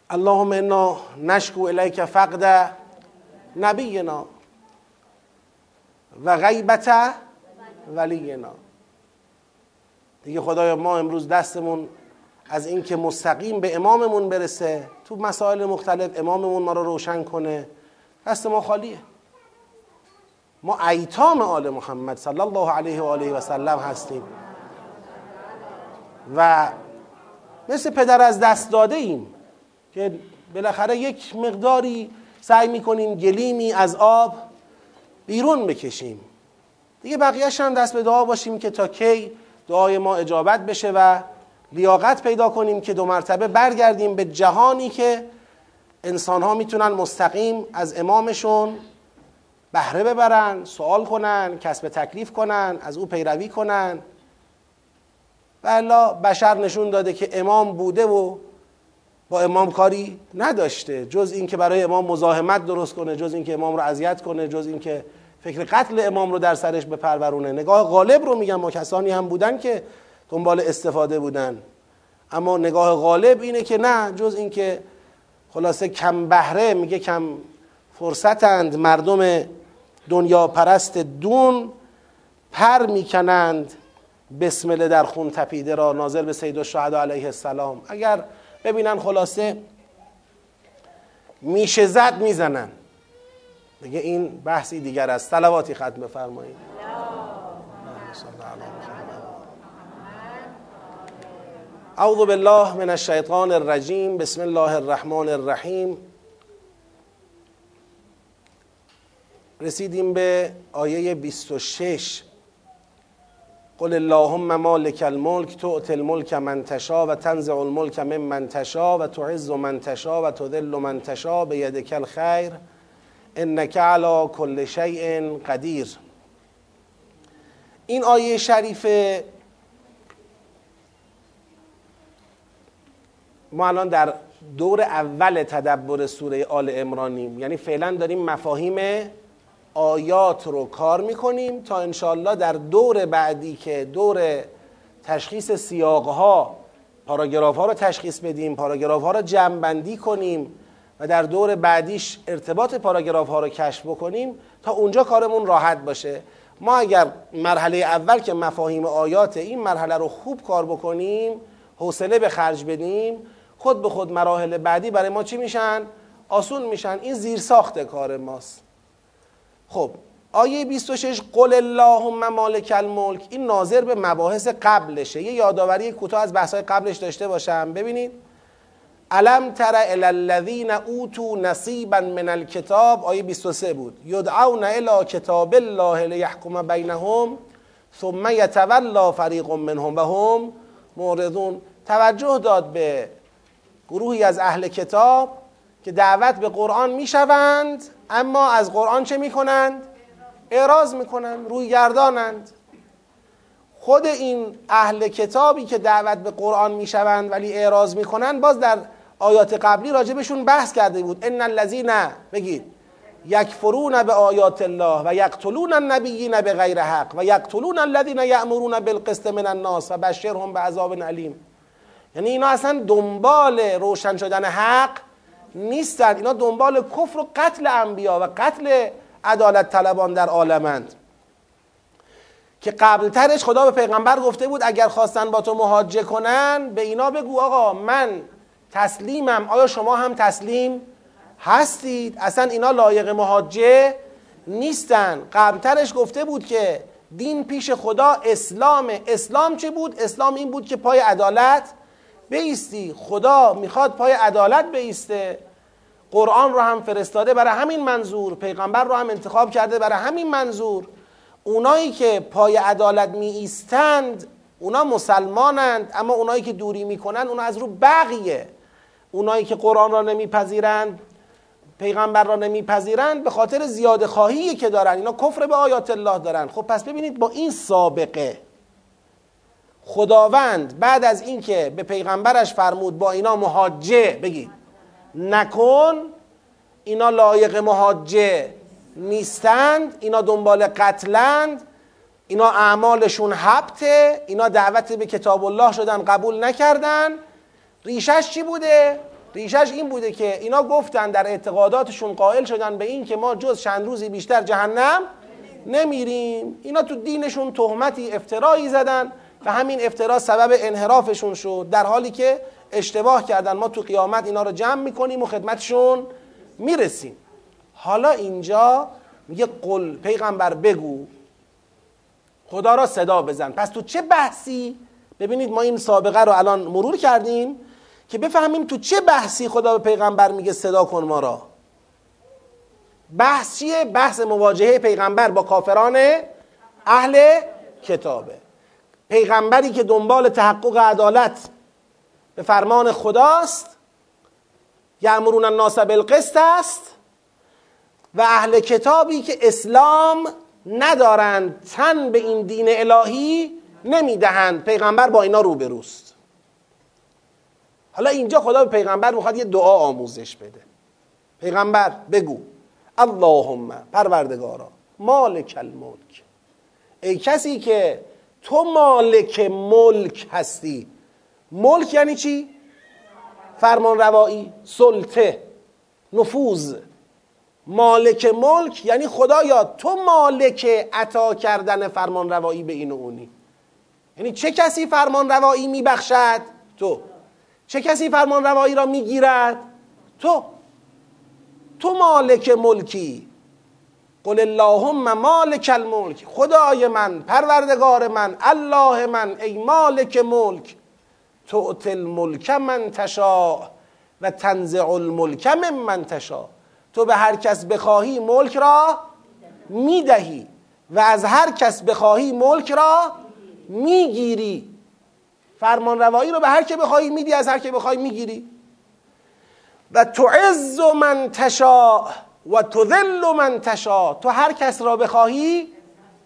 اللهم انا نشکو الیک فقد نبینا و غیبت ولینا. دیگه خدایا ما امروز دستمون از اینکه مستقیم به اماممون برسه تو مسائل مختلف اماممون ما رو روشن کنه. دست ما خالیه. ما ایتام آل محمد صلی الله علیه و آله و سلم هستیم. و مثل پدر از دست داده ایم که بالاخره یک مقداری سعی می‌کنیم گلیمی از آب بیرون بکشیم. دیگه بقیهش هم دست به دعا باشیم که تا کی دعای ما اجابت بشه و لیاقت پیدا کنیم که دو مرتبه برگردیم به جهانی که انسان ها می‌تونن مستقیم از امامشون بهره ببرن سوال کنن کسب تکلیف کنن از او پیروی کنن. و بشر نشون داده که امام بوده و با امام کاری نداشته. جز اینکه برای امام مزاحمت درست کنه جز اینکه امام رو اذیت کنه جز اینکه فکر قتل امام رو در سرش بپرورونه. نگاه غالب رو میگم ما کسانی هم بودن که دنبال استفاده بودن. اما نگاه غالب اینه که نه جز اینکه خلاصه کم بهره میگه کم فرصتند مردم دنیا پرست دون پر می‌کنند بسمله در خون تپیده را ناظر به سید الشهدا علیه السلام. اگر ببینن خلاصه میشه زد می‌زنن. دیگه این بحثی دیگر است. صلواتی ختم بفرمایید. اعوذ بالله من الشیطان الرجیم بسم الله الرحمن الرحیم. رسیدیم به آیه 26 قل اللهم مالک الملک تؤت الملک من تشا و تنزع الملک من من تشا و تعز من تشا و تذل من تشا بیدک الخیر. انک علی کل شیء قدیر. این آیه شریفه ما الان در دور اول تدبر سوره آل امرانیم یعنی فعلا داریم مفاهیم آیات رو کار می‌کنیم تا انشالله در دور بعدی که دور تشخیص سیاقها پاراگراف ها رو تشخیص بدیم پاراگراف ها رو جمع کنیم و در دور بعدیش ارتباط پاراگراف ها رو کشف بکنیم تا اونجا کارمون راحت باشه. ما اگر مرحله اول که مفاهیم آیات این مرحله رو خوب کار بکنیم حوصله به خرج بدیم خود به خود مراحل بعدی برای ما چی میشن؟ آسون میشن. این زیر ساخت کار ماست. خب آیه 26 قل اللهم مالک الملک. این ناظر به مباحث قبلشه. یه یادآوری کوتاه از بحث‌های قبلش داشته باشم. ببینید. الم تر الی الذین اوتوا نصیبا من الکتاب؟ آیه 23 بود. یدعون الی کتاب الله لیحکم بینهم ثم یتولا فریق منهم و هم معرضون. توجه داد به گروهی از اهل کتاب که دعوت به قرآن می‌شوند اما از قرآن چه می‌کنند؟ اعراض می‌کنند روی گردانند. خود این اهل کتابی که دعوت به قرآن می‌شوند ولی اعراض می‌کنند باز در آیات قبلی راجبشون بحث کرده بود. ان الذین بگید. یکفرون به آیات الله و یقتلون النبیین به غیر حق و یقتلون الذین یأمرون بالقسط من الناس و بشرهم به عذاب یعنی اینا اصلا دنبال روشن شدن حق نیستند اینا دنبال کفر و قتل انبیا و قتل عدالت طلبان در عالمند. که قبلترش خدا به پیغمبر گفته بود اگر خواستن با تو مهاجه کنن به اینا بگو آقا من تسلیمم. آیا شما هم تسلیم هستید؟ اصلا اینا لایق مهاجه نیستن. قبلترش گفته بود که دین پیش خدا اسلام اسلام چه بود؟ اسلام این بود که پای عدالت بیستی خدا می‌خواد پای عدالت بیسته. قرآن رو هم فرستاده برای همین منظور. پیغمبر رو هم انتخاب کرده برای همین منظور. اونایی که پای عدالت می ایستند اونا مسلمانند اما اونایی که دوری می‌کنن اونا از رو بقیه. اونایی که قرآن را نمیپذیرند پیغمبر را نمیپذیرند به خاطر زیاده خواهی که دارن. اینا کفر به آیات الله دارن. خب پس ببینید با این سابقه خداوند بعد از اینکه به پیغمبرش فرمود با اینا مهاجه بگید نکن اینا لایق مهاجه نیستند اینا دنبال قتلند اینا اعمالشون حبته اینا دعوت به کتاب الله شدن قبول نکردن. ریشش چی بوده؟ ریشش این بوده که اینا گفتن در اعتقاداتشون قائل شدن به این که ما جز چند روزی بیشتر جهنم نمیریم. اینا تو دینشون تهمتی افترایی زدن. و همین افترا سبب انحرافشون شد در حالی که اشتباه کردن. ما تو قیامت اینا رو جمع می‌کنیم و خدمتشون می‌رسیم. حالا اینجا میگه قل پیغمبر بگو. خدا را صدا بزن. پس تو چه بحثی؟ ببینید ما این سابقه رو الان مرور کردیم که بفهمیم تو چه بحثی خدا به پیغمبر میگه صدا کن ما را. بحث چیه؟ بحث مواجهه پیغمبر با کافران اهل کتابه. پیغمبری که دنبال تحقق عدالت به فرمان خداست یعمرون الناس بالقسط است و اهل کتابی که اسلام ندارند تن به این دین الهی نمی‌دهند. پیغمبر با اینا روبروست حالا اینجا خدا به پیغمبر می‌خواد یه دعا آموزش بده. پیغمبر بگو اللهم پروردگارا مالک الملک. ای کسی که تو مالک ملک هستی ملک یعنی چی؟ فرمان روایی سلطه نفوذ مالک ملک یعنی خدایا تو مالک عطا کردن فرمان روایی به این و اونی یعنی چه کسی فرمان روایی میبخشد؟ تو چه کسی فرمان روایی را می‌گیرد؟ تو تو مالک ملکی قل اللهم مالک الملک خدای من پروردگار من الله من ای مالک ملک. تعطی الملک من تشاء و تنزع الملک من من تشاء. تو به هر کس بخواهی ملک را می‌دهی و از هر کس بخواهی ملک را می‌گیری. فرمان روایی رو به هر که بخواهی میدی از هر که بخواهی می‌گیری. و تعز من تشاء. و تذل من تشا تو هر کس را بخواهی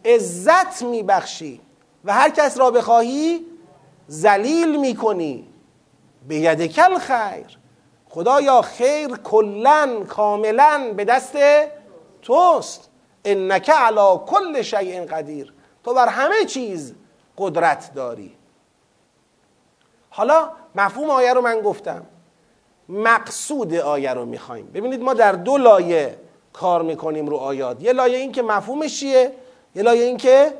عزت میبخشی و هر کس را بخواهی زلیل می‌کنی. به ید کل خیر خدایا خیر کلا کاملا به دست توست. انک علا کل شیء قدیر. تو بر همه چیز قدرت داری. حالا مفهوم آیه رو من گفتم. مقصود آیه رو می‌خوایم. ببینید ما در دو لایه کار می‌کنیم رو آیات. یه لایه این که مفهومش چیه؟ یه لایه این که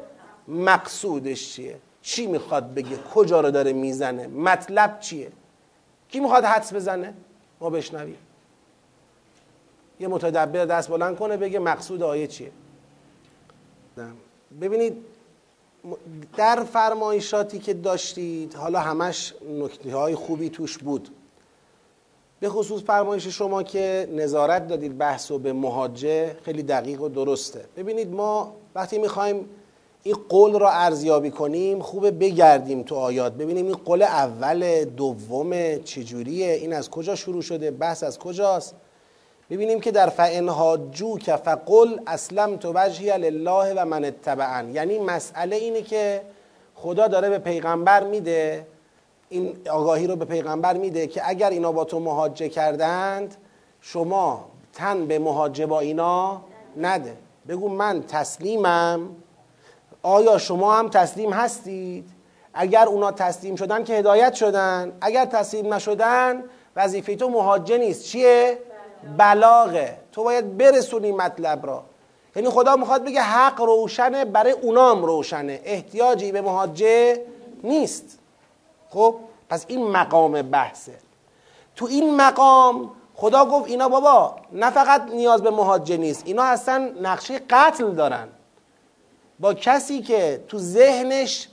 مقصودش چیه؟ چی می‌خواد بگه؟ کجا رو داره می‌زنه؟ مطلب چیه؟ کی می‌خواد حدس بزنه؟ ما بشنویم. یه متدبر دست بلند کنه بگه مقصود آیه چیه. ببینید در فرمایشاتی که داشتید حالا همش نکته های خوبی توش بود. به خصوص فرمایش شما که نظارت دادید بحث و به مهاجه خیلی دقیق و درسته. ببینید ما وقتی می‌خوایم این قول را ارزیابی کنیم خوبه بگردیم تو آیات. ببینیم این قول اول دوم چجوریه این از کجا شروع شده بحث از کجاست. ببینیم که در فعن هاجو که فقل اسلم تو وجهی لله و من اتبعن. یعنی مسئله اینه که خدا داره به پیغمبر میده این آگاهی رو به پیغمبر میده که اگر اینا با تو مهاجه کردند شما تن به مهاجه با اینا نده. بگو من تسلیمم. آیا شما هم تسلیم هستید؟ اگر اونا تسلیم شدن که هدایت شدن. اگر تسلیم نشدن وظیفه تو مهاجه نیست. چیه؟ بلاغه. تو باید برسونی مطلب را. یعنی خدا می‌خواد بگه حق روشنه برای اونام روشنه. احتیاجی به مهاجه نیست. خب پس این مقام بحثه. تو این مقام خدا گفت اینا بابا نه فقط نیاز به مهاجه نیست اینا اصلا نقشه قتل دارن. با کسی که تو ذهنش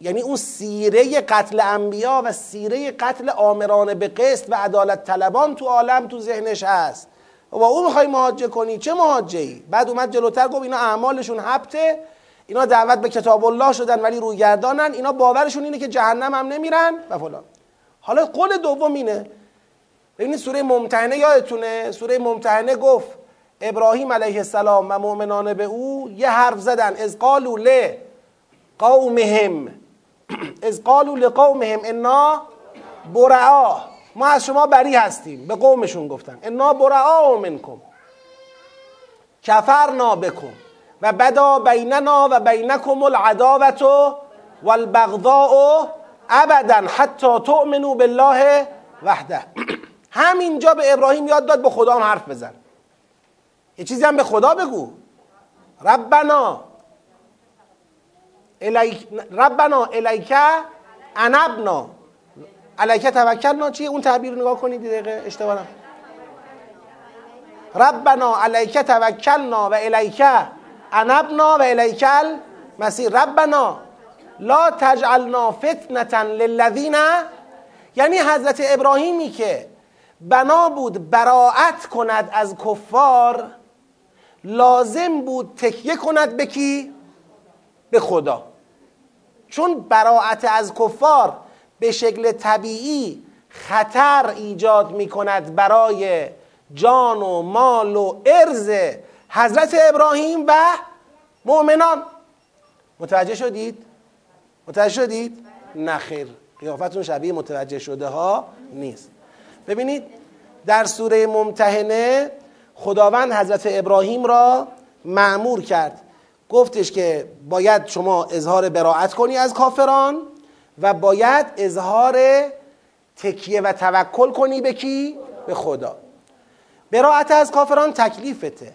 یعنی اون سیره قتل انبیا و سیره قتل آمران به قسط و عدالت طلبان تو عالم تو ذهنش هست. و با اون می‌خوای مهاجه کنی؟ چه مهاجه ای بعد اومد جلوتر گفت اینا اعمالشون حبته اینا دعوت به کتاب الله شدن ولی رویگردانن اینا باورشون اینه که جهنم هم نمیرن و فلان. حالا قول دوم اینه. ببینید سوره ممتحنه یادتونه؟ سوره ممتحنه گفت ابراهیم علیه السلام و مؤمنان به او یه حرف زدن. از قالوا ل قومهم. از قالوا لقومهم انا برعا. ما از شما بری هستیم. به قومشون گفتن. انا برعا منکم. کفرنا بکن. و بدا بیننا و بینکم العداوت والبغضاء ابدا حتی تؤمنوا بالله وحده. همینجا به ابراهیم یاد داد به خدا هم حرف بزن. یه چیزی هم به خدا بگو. ربنا الیک ربنا الیک انبنا. الیک توکلنا. چیه؟ اون تعبیر نگاه کنید دقیقه اشتباه ربنا الیک توکلنا و الیک انبنا و الیک مسیر ربنا لا تجعلنا فتنة للذین. یعنی حضرت ابراهیمی که بنا بود براعت کند از کفار لازم بود تکیه کند به کی؟ به خدا. چون براعت از کفار به شکل طبیعی خطر ایجاد می کند برای جان و مال و ارز حضرت ابراهیم و مؤمنان متوجه شدید؟ متوجه شدید؟ نخیر قیافتون شبیه متوجه شده ها نیست ببینید در سوره ممتحنه خداوند حضرت ابراهیم را معمور کرد گفتش که باید شما اظهار براعت کنی از کافران و باید اظهار تکیه و توکل کنی به کی؟ به خدا براعت از کافران تکلیفته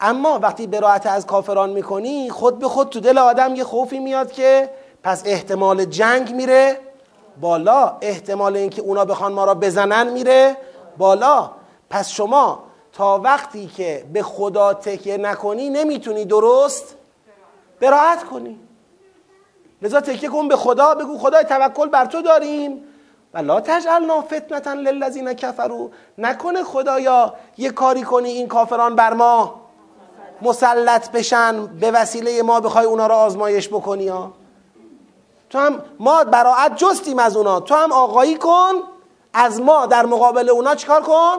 اما وقتی براعت از کافران می‌کنی خود به خود تو دل آدم یه خوفی میاد که پس احتمال جنگ میره بالا احتمال اینکه اونا بخوان ما را بزنن میره بالا. پس شما تا وقتی که به خدا تکیه نکنی نمی‌تونی درست براحت کنی. لذا تکیه کن به خدا بگو خدای توکل بر تو داریم. و لا تجعلنا فتنة للذین کفروا. نکنه خدایا یه کاری کنی این کافران بر ما. مسلط بشن به وسیله ما بخوای اونا را آزمایش بکنی ها؟ تو هم ما براعت جستیم از اونا. تو هم آقایی کن از ما در مقابل اونا چیکار کن؟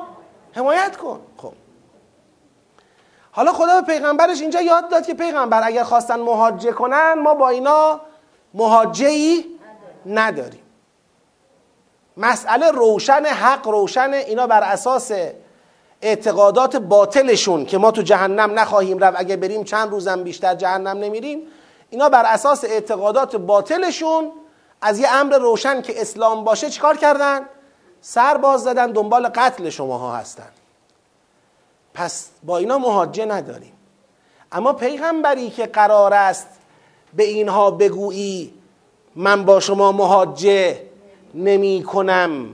حمایت کن. خب. حالا خدا به پیغمبرش اینجا یاد داد که پیغمبر اگر خواستن مهاجه کنن ما با اینا مهاجه ای نداریم. مسئله روشن حق روشن اینا بر اساس اعتقادات باطلشون که ما تو جهنم نخواهیم رفت اگه بریم چند روزم بیشتر جهنم نمیریم اینا بر اساس اعتقادات باطلشون از یه امر روشن که اسلام باشه چیکار کردن؟ سر باز زدن دنبال قتل شماها هستن. پس با اینا مهاجه نداریم. اما پیغمبری که قرار است به اینها بگویی من با شما مهاجه نمی کنم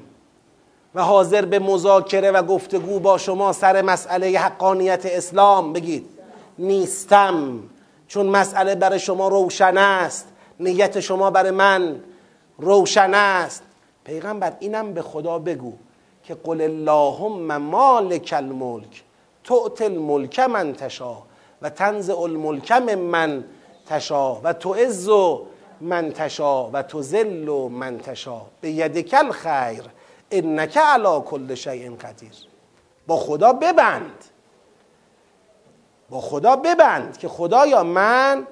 و حاضر به مذاکره و گفتگو با شما سر مسئله حقانیت اسلام بگید. نیستم چون مسئله برای شما روشن است نیت شما برای من روشن است. پیغمبر اینم به خدا بگو که قل اللهم مالک الملک تؤت الملک من تشا و تنزع الملک من تشا و تعز من تشا و تذل من تشا به یدک الخیر. انک علی کل شیء قدیر. با خدا ببند. با خدا ببند که خدایا من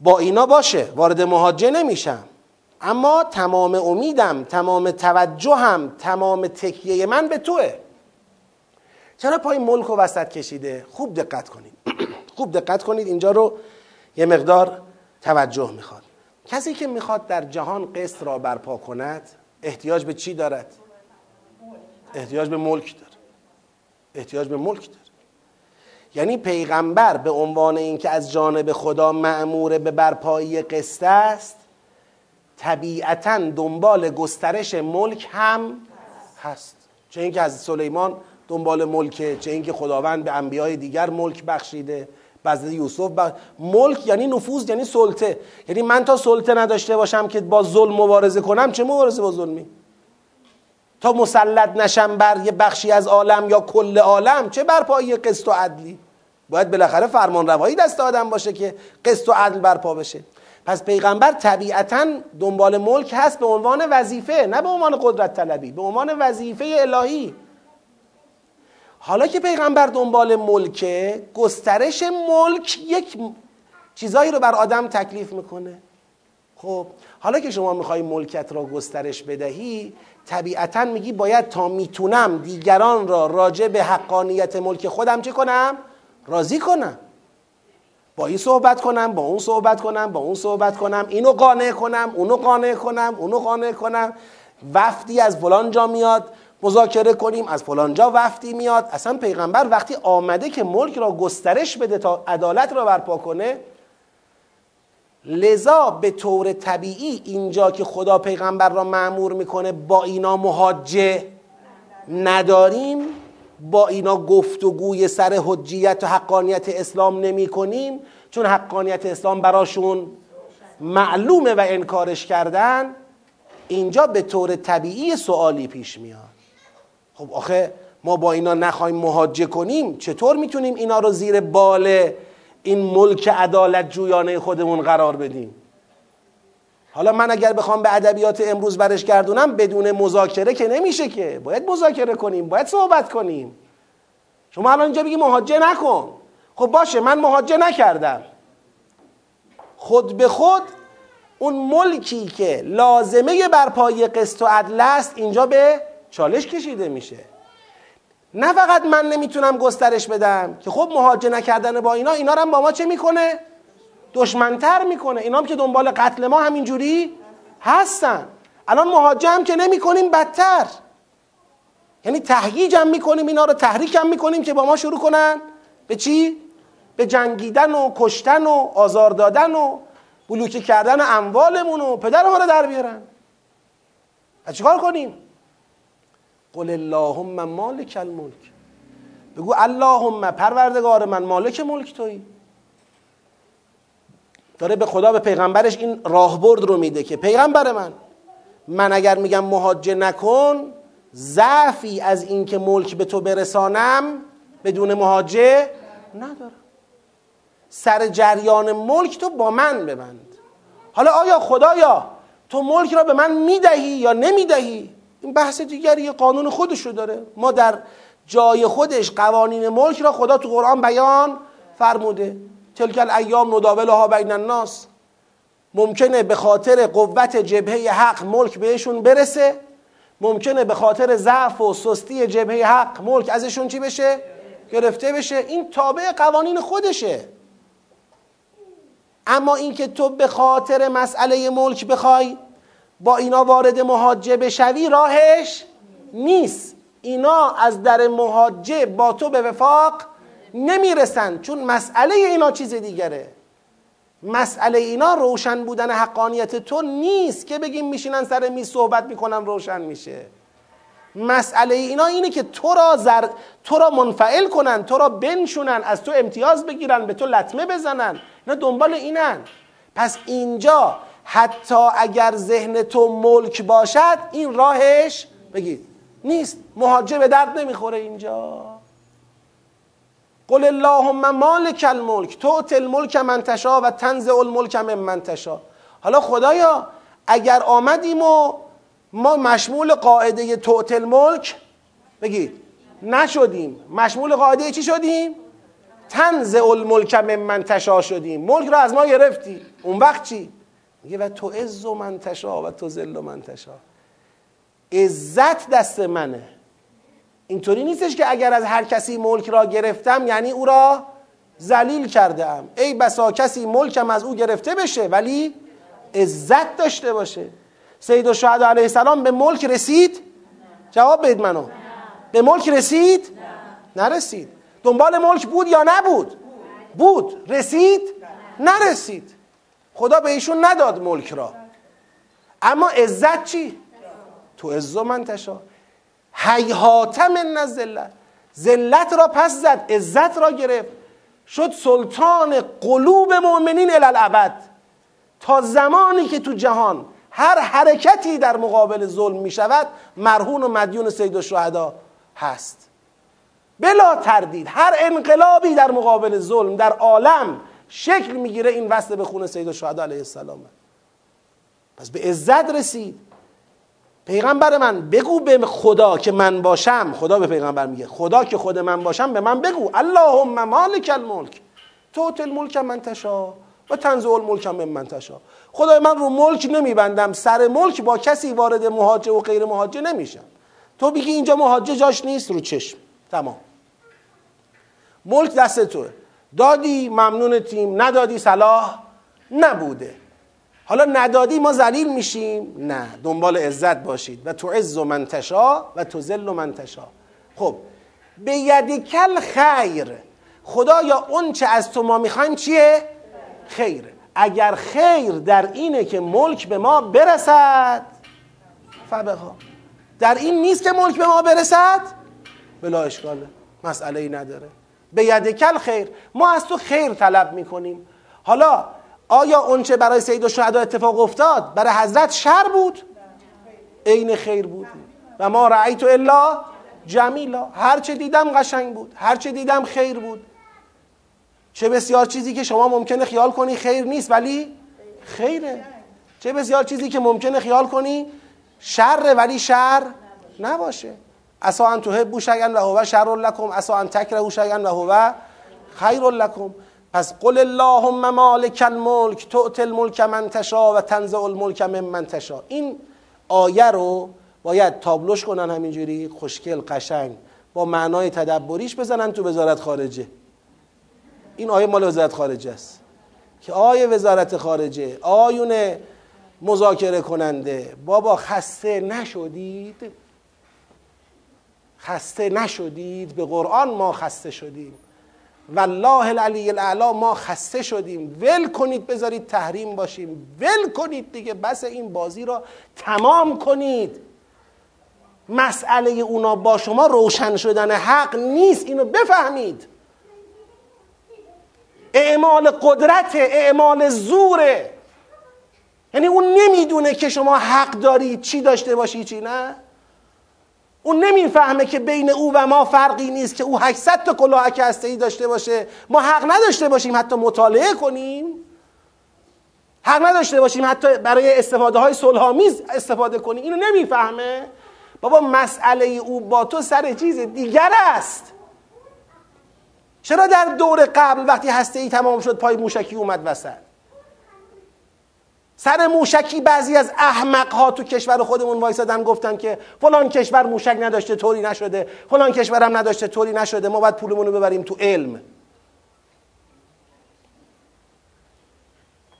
با اینا باشه وارد مهاجه نمیشم. اما تمام امیدم تمام توجهم تمام تکیه من به توه. چرا پای ملک رو وسط کشیده؟ خوب دقت کنید. خوب دقت کنید اینجا رو یه مقدار توجه می‌خواد. کسی که می‌خواد در جهان قسط را برپا کند احتیاج به چی دارد؟ احتیاج به ملک داره احتیاج به ملک داره یعنی پیغمبر به عنوان اینکه از جانب خدا معمور به برپایی قسط است طبیعتا دنبال گسترش ملک هم هست. چه اینکه از سلیمان دنبال ملکه چه اینکه خداوند به انبیای دیگر ملک بخشیده. بعضی یوسف بخ... ملک یعنی نفوذ یعنی سلطه. یعنی من تا سلطه نداشته باشم که با ظلم مبارزه کنم چه مبارزه با ظلمی؟ تا مسلط نشم بر یه بخشی از عالم یا کل عالم چه برپایی قسط و عدلی؟ باید بالاخره فرمان روایی دست آدم باشه که قسط و عدل برپا بشه. پس پیغمبر طبیعتا دنبال ملک هست به عنوان وظیفه نه به عنوان قدرت طلبی به عنوان وظیفه الهی. حالا که پیغمبر دنبال ملکه گسترش ملک یک چیزایی رو بر آدم تکلیف می‌کنه. خب حالا که شما می‌خوای ملکت را گسترش بدهی طبیعتا میگی باید تا می‌تونم دیگران را راجع به حقانیت ملک خودم چه کنم؟ راضی کنم. با این صحبت کنم با اون صحبت کنم با اون صحبت کنم اینو قانع کنم اونو قانع کنم اونو قانع کنم. وفدی از فلان جا میاد. مذاکره کنیم از فلانجا وفدی میاد. اصلا پیغمبر وقتی آمده که ملک را گسترش بده تا عدالت را برپا کنه لذا به طور طبیعی اینجا که خدا پیغمبر را معمور می‌کنه با اینا مهاجه نداریم. با اینا گفتگوی سر حجیت و حقانیت اسلام نمی کنیم چون حقانیت اسلام براشون معلومه و انکارش کردن. اینجا به طور طبیعی سوالی پیش میاد. خب آخه ما با اینا نخواهیم مهاجه کنیم چطور می‌تونیم اینا رو زیر بال این ملک عدالت جویانه خودمون قرار بدیم؟ حالا من اگر بخوام به ادبیات امروز برش گردونم بدون مذاکره که نمیشه که. باید مذاکره کنیم باید صحبت کنیم. شما الان اینجا بگی مهاجه نکن. خب باشه من مهاجه نکردم. خود به خود اون ملکی که لازمه برپایی قسط و عدل است اینجا به چالش کشیده میشه. نه فقط من نمی‌تونم گسترش بدم که خب مهاجه نکردن با اینا اینا هم با ما چه می‌کنه؟ دشمنتر می‌کنه. اینا هم که دنبال قتل ما همینجوری هستن. الان مهاجه هم که نمی‌کنیم بدتر. یعنی تهییج هم می‌کنیم اینا رو تحریک هم می‌کنیم که با ما شروع کنن. به چی؟ به جنگیدن و کشتن و آزار دادن و بلوکه کردن اموالمون و پدر ما رو در بیارن. چیکار کنیم؟ قل اللهم مالک الملک. بگو اللهم پروردگار من مالک ملک تویی. داره به خدا به پیغمبرش این راهبرد رو میده که پیغمبر من من اگر میگم مهاجه نکن ضعفی از اینکه ملک به تو برسانم بدون مهاجه ندارم. سر جریان ملک تو با من ببند. حالا آیا خدایا تو ملک را به من می‌دهی یا نمی‌دهی؟ این بحث دیگری یه قانون خودشو داره. ما در جای خودش قوانین ملک را خدا تو قرآن بیان فرموده. تلک الایام نداولها بین الناس. ممکنه به خاطر قوت جبهه حق ملک بهشون برسه. ممکنه به خاطر ضعف و سستی جبهه حق ملک ازشون چی بشه؟ گرفته بشه. این تابع قوانین خودشه. اما اینکه تو به خاطر مسئله ملک بخوای با اینا وارد مهاجه بشوی راهش نیست. اینا از در مهاجه با تو به وفاق نمی‌رسن چون مسئله اینا چیز دیگره. مسئله اینا روشن بودن حقانیت تو نیست که بگیم میشینن سر میز صحبت می‌کنن روشن میشه. مسئله اینا اینه که تو را, زر... تو را منفعل کنن تو را بنشونن از تو امتیاز بگیرن به تو لطمه بزنن. اینا دنبال اینن. پس اینجا حتی اگر ذهن تو ملک باشد این راهش بگید نیست. مهاجر به درد نمی‌خوره اینجا. قل اللهم مالک الملک تو الملک من تشا و تنزع الملک من من تشا حالا خدایا اگر آمدیم و ما مشمول قاعده توت الملک بگید نشدیم. مشمول قاعده چی شدیم؟ تنزع الملک من من تشا شدیم. ملک رو از ما گرفتی. اون وقت چی؟ میگه و تو عز و من تشا و تو ذل و من تشا عزت دست منه. اینطوری نیستش که اگر از هر کسی ملک را گرفتم یعنی او را ذلیل کرده ام ای بسا کسی ملکم از او گرفته بشه ولی عزت داشته باشه. سید و شهد علیه السلام به ملک رسید؟ جواب بید منو. به ملک رسید؟ نرسید. دنبال ملک بود یا نبود؟ بود. رسید؟ نرسید. خدا به ایشون نداد ملک را. اما عزت چی؟ تو عزو من تشا. حیحات من ذلت ذلت را پس زد عزت را گرفت. شد سلطان قلوب مؤمنین الالعبد تا زمانی که تو جهان هر حرکتی در مقابل ظلم می شود مرهون و مدیون سید و شهدا هست. بلا تردید هر انقلابی در مقابل ظلم در عالم شکل می‌گیره این وصل به خون سید و علیه السلام پس به عزت رسید. پیغمبر من بگو به خدا که من باشم. خدا به پیغمبر میگه. خدا که خود من باشم به من بگو. اللهم مالک الملک. توت الملک من تشا و تنزع الملک من من تشا. خدای من رو ملک نمیبندم. سر ملک با کسی وارد مهاجه و غیر مهاجه نمیشم. تو بگی اینجا مهاجه جاش نیست رو چشم. تمام. ملک دست توه. دادی ممنونتیم ندادی صلاح؟ نبوده. حالا ندادی ما ذلیل میشیم؟ نه. دنبال عزت باشید. و تو عز و منتشا و تو ذل و منتشا خب به کل خیر. خدا یا اون چه از تو ما می‌خوایم چیه؟ خیر. اگر خیر در اینه که ملک به ما برسد فبها. در این نیست که ملک به ما برسد؟ بلا اشکاله. مسئله ای نداره. به ید کل خیر. ما از تو خیر طلب می‌کنیم. حالا آیا اونچه برای سید و شهدا اتفاق افتاد؟ برای حضرت شر بود؟ عین خیر بود. و ما رأیت الا جمیلا. هر چه دیدم قشنگ بود. هر چه دیدم خیر بود. چه بسیار چیزی که شما ممکنه خیال کنی خیر نیست ولی خیره. چه بسیار چیزی که ممکنه خیال کنی شر ولی شر نباشه. اسا ان تحبوا شیئا و هو شر لكم اسا ان تکرهوا شیئا و هو خیر لكم پس قل اللهم مالک الملک تؤت الملک من تشا و تنزع الملک من من تشا. این آیه رو باید تابلوش کنن همینجوری خوشگل قشنگ با معنای تدبریش بزنن تو وزارت خارجه. این آیه مال وزارت خارجه است. که آیه وزارت خارجه آیون مذاکره کننده بابا خسته نشدید؟ خسته نشدید به قرآن ما خسته شدیم. والله العلی الاعلا ما خسته شدیم. ول کنید بذارید تحریم باشیم. ول کنید دیگه بس این بازی را تمام کنید. مسئله اونا با شما روشن شدن حق نیست اینو بفهمید. اعمال قدرت اعمال زوره یعنی اون نمی‌دونه که شما حق دارید چی داشته باشی چی نه؟ اون نمی‌فهمه که بین او و ما فرقی نیست که او 800 تا کلاهک هسته داشته باشه. ما حق نداشته باشیم حتی مطالعه کنیم. حق نداشته باشیم حتی برای استفاده های صلحآمیز استفاده کنیم. اینو نمی‌فهمه. بابا مسئله او با تو سر چیز دیگر است. چرا در دور قبل وقتی هسته ای تمام شد پای موشکی اومد وسط؟ سر موشکی بعضی از احمق ها تو کشور خودمون وایسادن گفتن که فلان کشور موشک نداشته طوری نشده. فلان کشورم نداشته طوری نشده. ما باید پولمون رو ببریم تو علم.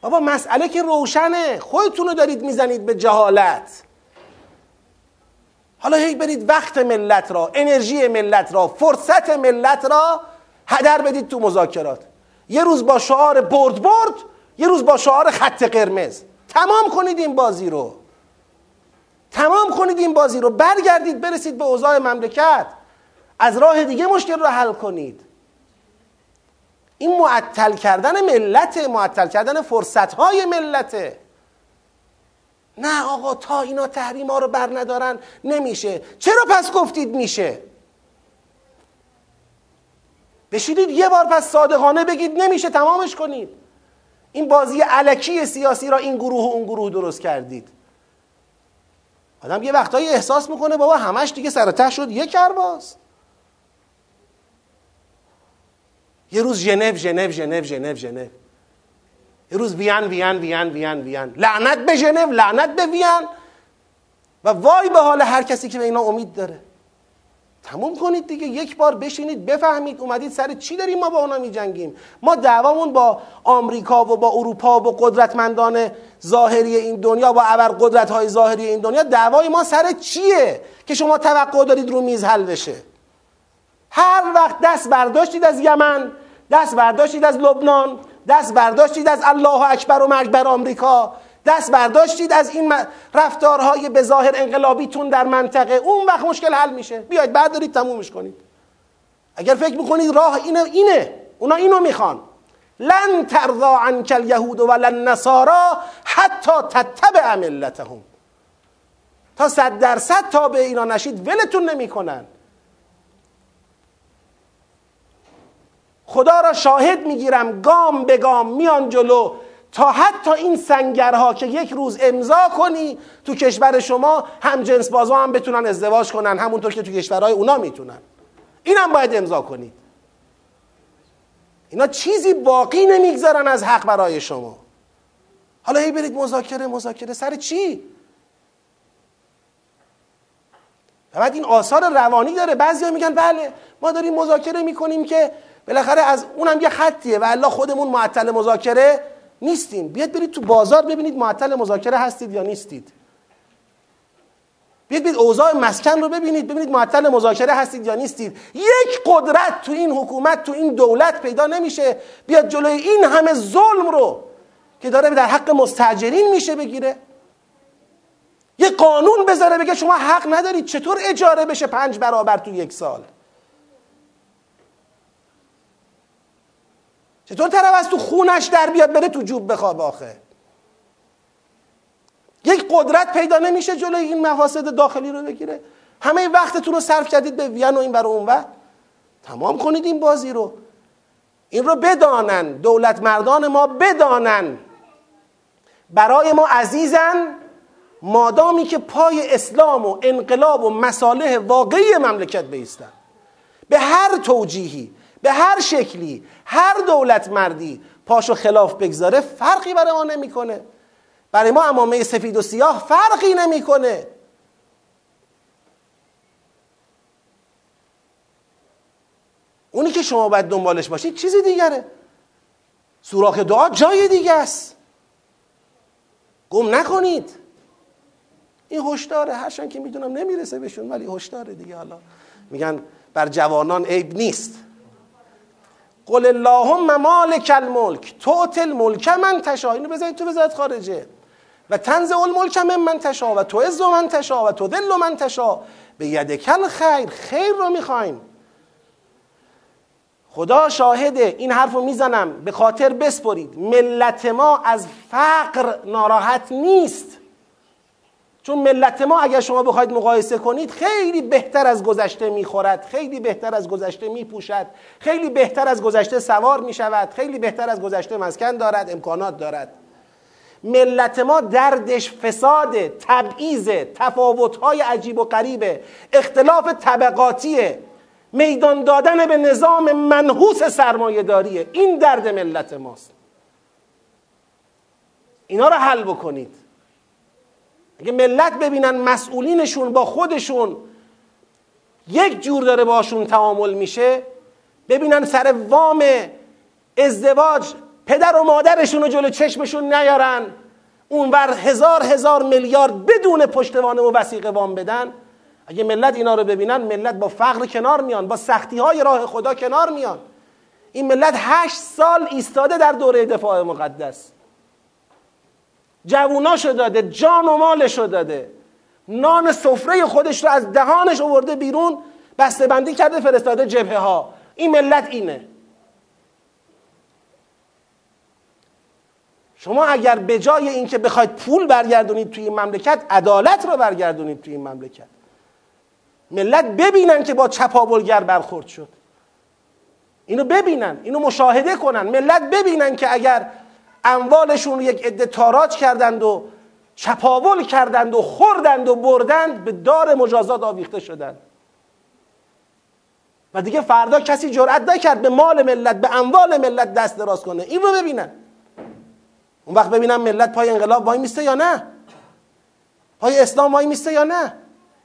بابا مسئله که روشنه. خودتون رو دارید می‌زنید به جهالت. حالا هی برید وقت ملت را انرژی ملت را فرصت ملت را هدر بدید تو مذاکرات. یه روز با شعار برد برد یه روز با شعار خط قرمز. تمام کنید این بازی رو. تمام کنید این بازی رو. برگردید برسید به اوضاع مملکت. از راه دیگه مشکل رو حل کنید. این معطل کردن ملت معطل کردن فرصت های ملته نه آقا تا اینا تحریم ها رو بر ندارن نمیشه. چرا پس گفتید میشه؟ بشیدید یه بار پس صادقانه بگید نمیشه تمامش کنید. این بازی علکی سیاسی را این گروه و اون گروه درست کردید. آدم یه وقتایی احساس می‌کنه بابا همش دیگه سر شد یه کرباز یه روز ژنو ژنو ژنو ژنو ژنو. یه روز وین وین وین وین وین. لعنت به ژنو لعنت به وین. و وای به حال هر کسی که به اینا امید داره. تموم کنید دیگه. یک بار بشینید بفهمید اومدید سر چی داریم ما با اونا می جنگیم ما دعوامون با آمریکا و با اروپا و قدرتمندان ظاهری این دنیا با ابر قدرت های ظاهری این دنیا دعوای ما سر چیه که شما توقع دارید رو میز حل بشه؟ هر وقت دست برداشتید از یمن دست برداشتید از لبنان دست برداشتید از الله اکبر و مرگ بر آمریکا دست برداشتید از این رفتارهای به ظاهر انقلابیتون در منطقه. اون وقت مشکل حل میشه. بیاید بردارید تمومش کنید. اگر فکر می‌کنید راه اینه اینه. اونا اینو می‌خوان. لن ترضا عنک الیهود و لن نصارا حتی تتبع ملتهم. تا صد درصد تا به اینا نشید ولتون نمی‌کنن. خدا را شاهد می‌گیرم. گام به گام میان جلو. تا حتی این سنگرها که یک روز امضا کنی تو کشور شما هم جنس بازا هم بتونن ازدواج کنن همونطور که تو کشورهای اونا می‌تونن. اینم باید امضا کنید اینا چیزی باقی نمی‌گذارن از حق برای شما. حالا هی برید مذاکره مذاکره سر چی؟ و بعد این آثار روانی داره. بعضی میگن بله ما داریم مذاکره می‌کنیم که بالاخره از اونم یه خطیه. و الله خودمون معطل مذاکره نیستیم بیاد برید تو بازار ببینید معطل مذاکره هستید یا نیستید. بیاد برید اوضاع مسکن رو ببینید ببینید معطل مذاکره هستید یا نیستید. یک قدرت تو این حکومت تو این دولت پیدا نمیشه. بیاد جلوی این همه ظلم رو که داره در حق مستجرین میشه بگیره. یه قانون بذاره بگه شما حق ندارید چطور اجاره بشه پنج برابر تو یک سال؟ چطور طرف از تو خونش در بیاد بره تو جوب بخواب آخه؟ یک قدرت پیدا نمیشه جلوی این مفاسد داخلی رو بگیره. همه وقتتون رو صرف کردید به وین و این برای اون وقت تمام کنید این بازی رو. این رو بدانن. دولت مردان ما بدانن. برای ما عزیزن. مادامی که پای اسلام و انقلاب و مصالح واقعی مملکت بیستن. به هر توجیهی. به هر شکلی هر دولت مردی پاشو خلاف بگذاره فرقی برای ما نمی‌کنه. برای ما امامه سفید و سیاه فرقی نمی‌کنه. اونی که شما باید دنبالش باشید چیزی دیگره. سوراخ دعا جای دیگه است. گم نکنید. این هشداره. هرچند که می‌دونم نمی‌رسه بهشون ولی هشداره دیگه. حالا میگن بر جوانان عیب نیست. قل اللهم مالک الملک توت الملک من تشا اینو بذارید تو وزارت خارجه. و تنز الملک من من تشا و تو عز من تشا و تو دل من تشا به یدکل خیر خیر رو می‌خوایم. خدا شاهده این حرف رو می‌زنم. به خاطر بسپرید. ملت ما از فقر ناراحت نیست. چون ملت ما اگر شما بخواید مقایسه کنید خیلی بهتر از گذشته می‌خورد خیلی بهتر از گذشته میپوشد خیلی بهتر از گذشته سوار می‌شود خیلی بهتر از گذشته مسکن دارد امکانات دارد. ملت ما دردش فساد تبعیض تفاوتهای عجیب و غریبه اختلاف طبقاتیه میدان دادن به نظام منحوس سرمایه داریه این درد ملت ماست. اینا رو حل بکنید. اگه ملت ببینن مسئولینشون با خودشون یک جور داره باشون تعامل میشه ببینن سر وام ازدواج پدر و مادرشون رو جلو چشمشون نیارن اونور هزار هزار میلیارد بدون پشتوانه و وسیقه وام بدن اگه ملت اینا رو ببینن ملت با فقر کنار میان با سختی های راه خدا کنار میان. این ملت هشت سال ایستاده در دوره دفاع مقدس. جووناشو داده جان و مالشو داده. نان سفره خودش رو از دهانش آورده بیرون بسته بندی کرده فرستاده جبهه ها این ملت اینه. شما اگر به جای اینکه بخواید پول برگردونید توی این مملکت عدالت رو برگردونید توی این مملکت. ملت ببینن که با چپاولگر برخورد شد. اینو ببینن اینو مشاهده کنن. ملت ببینن که اگر اموالشون رو یک عده تاراج کردند و چپاول کردند و خوردند و بردند به دار مجازات آویخته شدند. و دیگه فردا کسی جرأت نکرد به مال ملت به اموال ملت دست دراز کنه. این رو ببینن. اون وقت ببینم ملت پای انقلاب وای میسته یا نه؟ پای اسلام وای میسته یا نه؟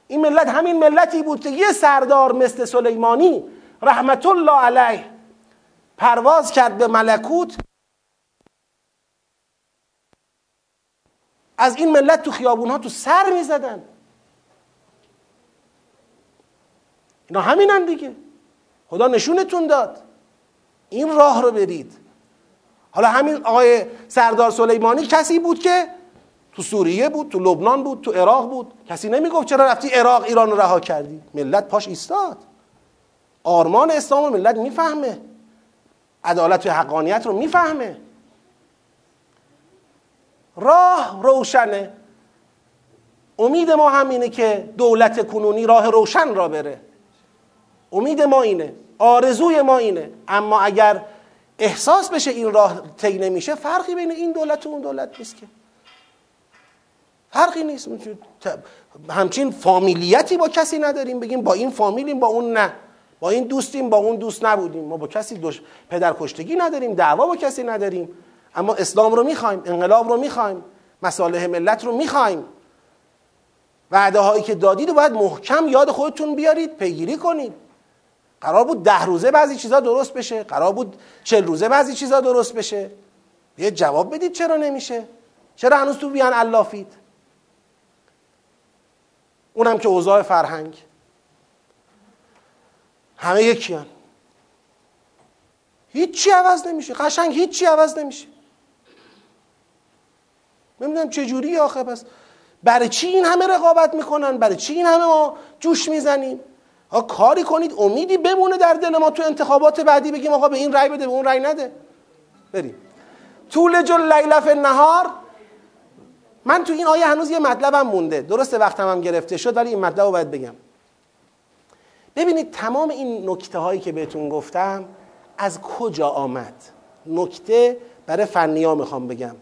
این ملت همین ملتی بود که یه سردار مثل سلیمانی رحمت الله علیه پرواز کرد به ملکوت. از این ملت تو خیابون ها تو سر می‌زدن. اینا همینن دیگه. خدا نشونتون داد. این راه رو برید حالا همین آقای سردار سلیمانی کسی بود که تو سوریه بود تو لبنان بود تو عراق بود. کسی نمی‌گفت چرا رفتی عراق ایران رو رها کردی؟ ملت پاش ایستاد. آرمان اسلام و ملت می‌فهمه. عدالت و حقانیت رو می‌فهمه. راه روشنه. امید ما همینه که دولت کنونی راه روشن را بره. امید ما اینه آرزوی ما اینه. اما اگر احساس بشه این راه طی نمیشه فرقی بین این دولت و اون دولت نیست که. فرقی نیست. همچین فامیلیتی با کسی نداریم. بگیم با این فامیلیم با اون نه. با این دوستیم با اون دوست نبودیم. ما با کسی دوش پدر کشتگی نداریم دعوا با کسی نداریم. اما اسلام رو می‌خوایم انقلاب رو می‌خوایم مصالح ملت رو می‌خوایم. وعده هایی که دادید و باید محکم یاد خودتون بیارید پیگیری کنید. قرار بود ده روزه بعضی چیزا درست بشه قرار بود چل روزه بعضی چیزا درست بشه. یه جواب بدید چرا نمیشه؟ چرا هنوز تو بیان علافید اونم که اوضاع فرهنگ. همه یکیان هیچی عوض نمیشه. قشنگ هیچی عوض نمیشه. نمی‌دونم چه جوری آخه پس برای چی این همه رقابت می‌کنن؟ برای چی این همه ما جوش می‌زنیم؟ ها کاری کنید امیدی بمونه در دل ما تو انتخابات بعدی بگیم آقا به این رأی بده به اون رأی نده. بریم. طول جل لیلف نهار من تو این آیه هنوز یه مطلبم مونده. درسته وقتم هم گرفته شد ولی این مطلب رو باید بگم. ببینید تمام این نکته هایی که بهتون گفتم از کجا آمد؟ نکته برای فنی ها می‌خوام بگم.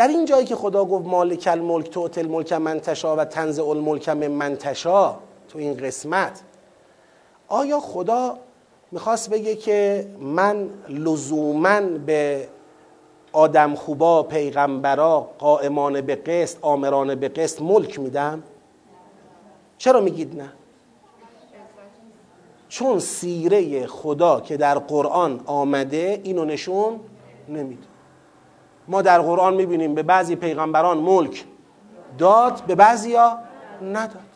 در این جایی که خدا گفت مالک الملک تو الملک منتشا و تنز الملک من منتشا تو این قسمت آیا خدا می‌خواست بگه که من لزوما به آدم خوبا پیغمبرا قائمان به قسط آمران به قسط ملک میدم؟ چرا میگید نه؟ چون سیره خدا که در قرآن آمده اینو نشون نمیده. ما در قرآن می‌بینیم به بعضی پیغمبران ملک داد به بعضی ها نداد.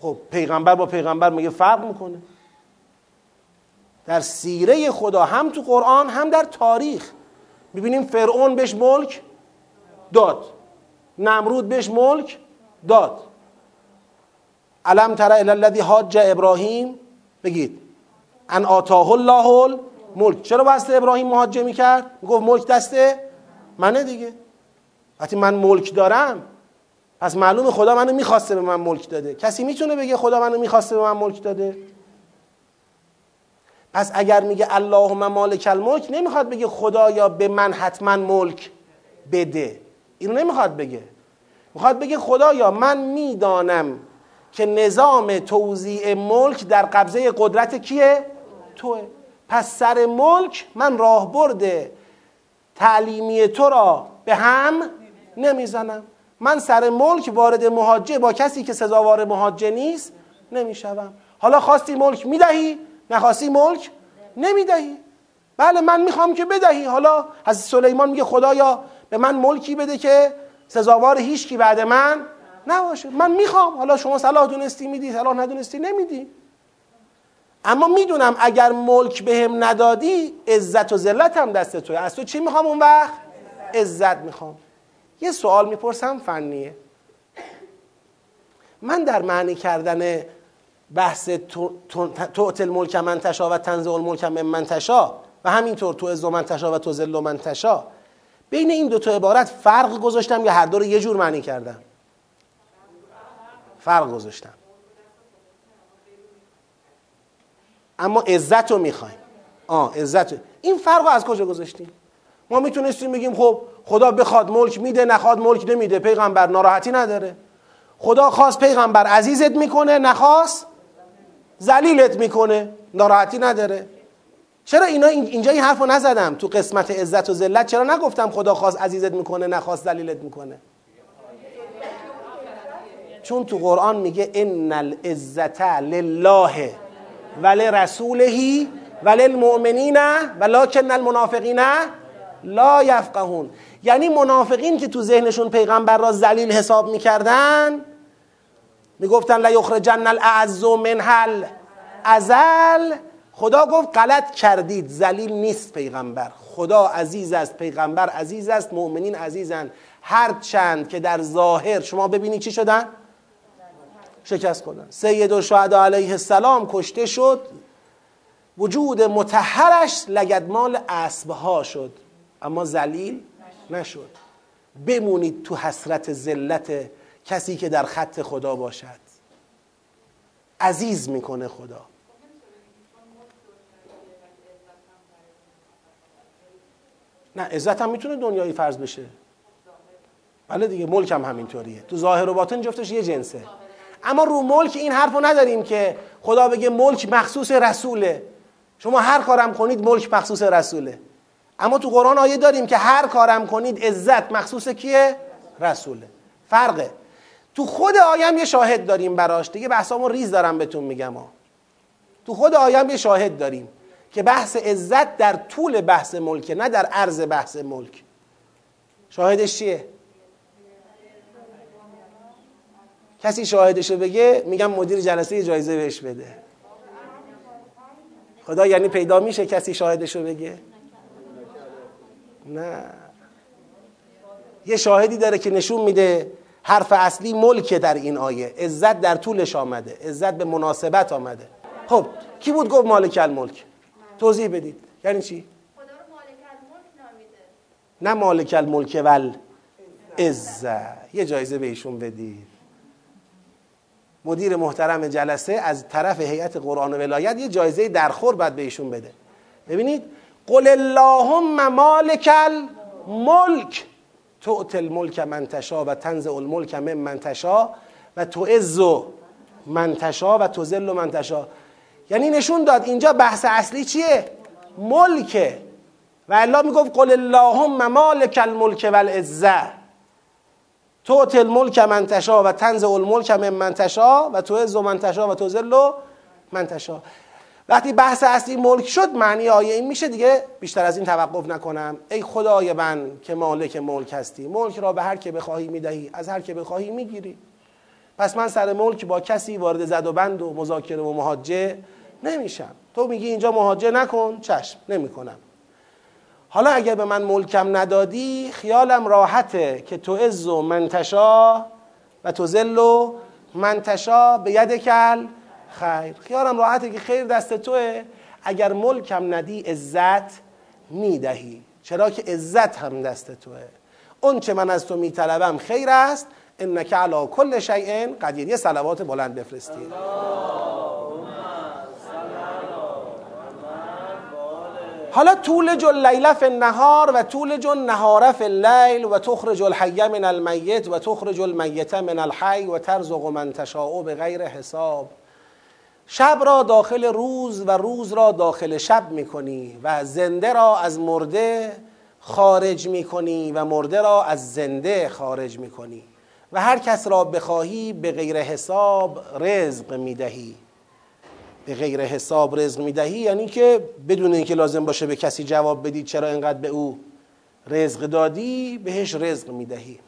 خب پیغمبر با پیغمبر میگه فرق می‌کنه؟ در سیره خدا هم تو قرآن هم در تاریخ می‌بینیم فرعون بهش ملک داد. نمرود بهش ملک داد. علم تر الذی حاج ابراهیم؟ بگید. ان آتاه الله ملک. چرا بسته ابراهیم مهاجه می‌کرد؟ گفت ملک دسته منه دیگه. وقتی من ملک دارم پس معلوم خدا منو می‌خواسته به من ملک داده. کسی می‌تونه بگه خدا منو می‌خواسته به من ملک داده؟ پس اگر میگه اللهم مالک الملک نمی‌خواد بگه خدایا به من حتما ملک بده. اینو نمی‌خواد بگه. می‌خواد بگه خدایا من می‌دانم که نظام توزیع ملک در قبضه قدرت کیه؟ توه. پس سر ملک من راه برده تعلیمی تو را به هم نمی‌زنم. من سر ملک وارد مهاجه با کسی که سزاوار مهاجه نیست نمی‌شوم. حالا خواستی ملک می‌دهی؟ نخواستی ملک نمی‌دهی. بله من می‌خوام که بدهی. حالا حضرت سلیمان میگه خدایا به من ملکی بده که سزاوار هیچ کی بعد من نباشه. من می‌خوام. حالا شما صلاح دونستی میدی صلاح ندونستی نمیدی. اما می‌دونم اگر ملک بهم به ندادی عزت و ذلت هم دست توی. از تو چی می‌خوام اون وقت؟ عزت می‌خوام. یه سوال می‌پرسم فنیه. من در معنی کردن بحث توت الملک من تشا و تنزع الملک من منتشا و همینطور تو از من تشا و تو زل من تشا بین این دو تا عبارت فرق گذاشتم یا هر دو رو یه جور معنی کردم؟ فرق گذاشتم. اما عزت رو می‌خوایم. آه عزت این فرق رو از کجا گذاشتیم؟ ما می‌تونستیم بگیم خب خدا بخواد ملک میده نخواد ملک نمیده پیغمبر ناراحتی نداره. خدا خواست پیغمبر عزیزت می‌کنه نخواست زلیلت می‌کنه ناراحتی نداره. چرا اینا اینجا این حرف رو نزدم؟ تو قسمت عزت و ذلت چرا نگفتم خدا خواست عزیزت می‌کنه نخواست ذلیلت می‌کنه؟ چون تو قرآن میگه ان العزت لله. ولرسوله وللمؤمنین ولکن المنافقین لا یفقهون. یعنی منافقین که تو ذهنشون پیغمبر را ذلیل حساب می‌کردن می‌گفتن لا یخرجن الاعز حل ازل؟ خدا گفت غلط کردید ذلیل نیست پیغمبر. خدا عزیز است پیغمبر عزیز است مؤمنین عزیزن. هر چند که در ظاهر شما ببینید چی شدن؟ شکست خودن سید و علیه السلام کشته شد. وجود متحرش لگدمال اسبها شد اما ذلیل نشد. بمونید تو حسرت ذلت کسی که در خط خدا باشد. عزیز می‌کنه خدا. نه عزت هم می‌تونه دنیایی فرض بشه. بله دیگه ملک هم همینطوریه. تو ظاهر و باطن جفتش یه جنسه. اما رو ملک این حرف رو نداریم که خدا بگه ملک مخصوص رسوله شما هر کارم کنید ملک مخصوص رسوله اما تو قرآن آیه داریم که هر کارم کنید عزت مخصوص کیه؟ رسوله فرقه تو خود آیم یه شاهد داریم براش دیگه بحثامو ریز دارم بهتون میگم ها. تو خود آیم یه شاهد داریم که بحث عزت در طول بحث ملکه نه در عرض بحث ملک شاهدش چیه؟ کسی شاهدشو بگه میگم مدیر جلسه جایزه بهش بده. خدا یعنی پیدا میشه کسی شاهدشو بگه؟ نه. یه شاهدی داره که نشون میده حرف اصلی ملکه در این آیه. عزت در طولش آمده. عزت به مناسبت آمده. خب کی بود گفت مالک الملک؟ توضیح بدید. یعنی چی؟ خدا رو مالک الملک نه مالک الملک ول. عزت. یه جایزه به ایشون بدید. مدیر محترم جلسه از طرف هیئت قرآن و ولایت یه جایزه درخور باید به ایشون بده. ببینید؟ قل اللهم مالک الملک. تؤت الملک من تشا و تنزع الملک من من تشا و تعز من تشا و تذل من تشا یعنی نشون داد اینجا بحث اصلی چیه؟ ملکه. و الله می‌گفت قل اللهم مالک الملک والعزه تؤت الملک من تشا و تنزع الملک من من تشا و تعز من تشا و تذل من تشا وقتی بحث اصلی ملک شد معنی آیه این میشه دیگه بیشتر از این توقف نکنم. ای خدای من که مالک ملک هستی ملک را به هر که بخواهی می‌دهی از هر که بخواهی می‌گیری. پس من سر ملک با کسی وارد زد و بند و مذاکره و مهاجه نمیشم. تو میگی اینجا مهاجه نکن چشم نمی‌کنم. حالا اگر به من ملکم ندادی خیالم راحته که تو عز و منتشا و تو زل و منتشا به ید کل خیر. خیالم راحته که خیر دست توه. اگر ملکم ندی عزت می‌دهی. چرا که عزت هم دست توه. اون چه من از تو میطلبم خیر است. انک علی کل شیء قدیر. یه صلوات بلند بفرستید حالا طول اللیل فی النهار و طول النهار فی اللیل و تخرج الحی من المیت و تخرج المیت من الحی و ترزق من تشاء به غیر حساب. شب را داخل روز و روز را داخل شب می‌کنی و زنده را از مرده خارج می‌کنی و مرده را از زنده خارج می‌کنی و هر کس را بخواهی به غیر حساب رزق می‌دهی. به غیر حساب رزق می‌دهی یعنی که بدون اینکه لازم باشه به کسی جواب بدی چرا اینقدر به او رزق دادی بهش رزق می‌دهی.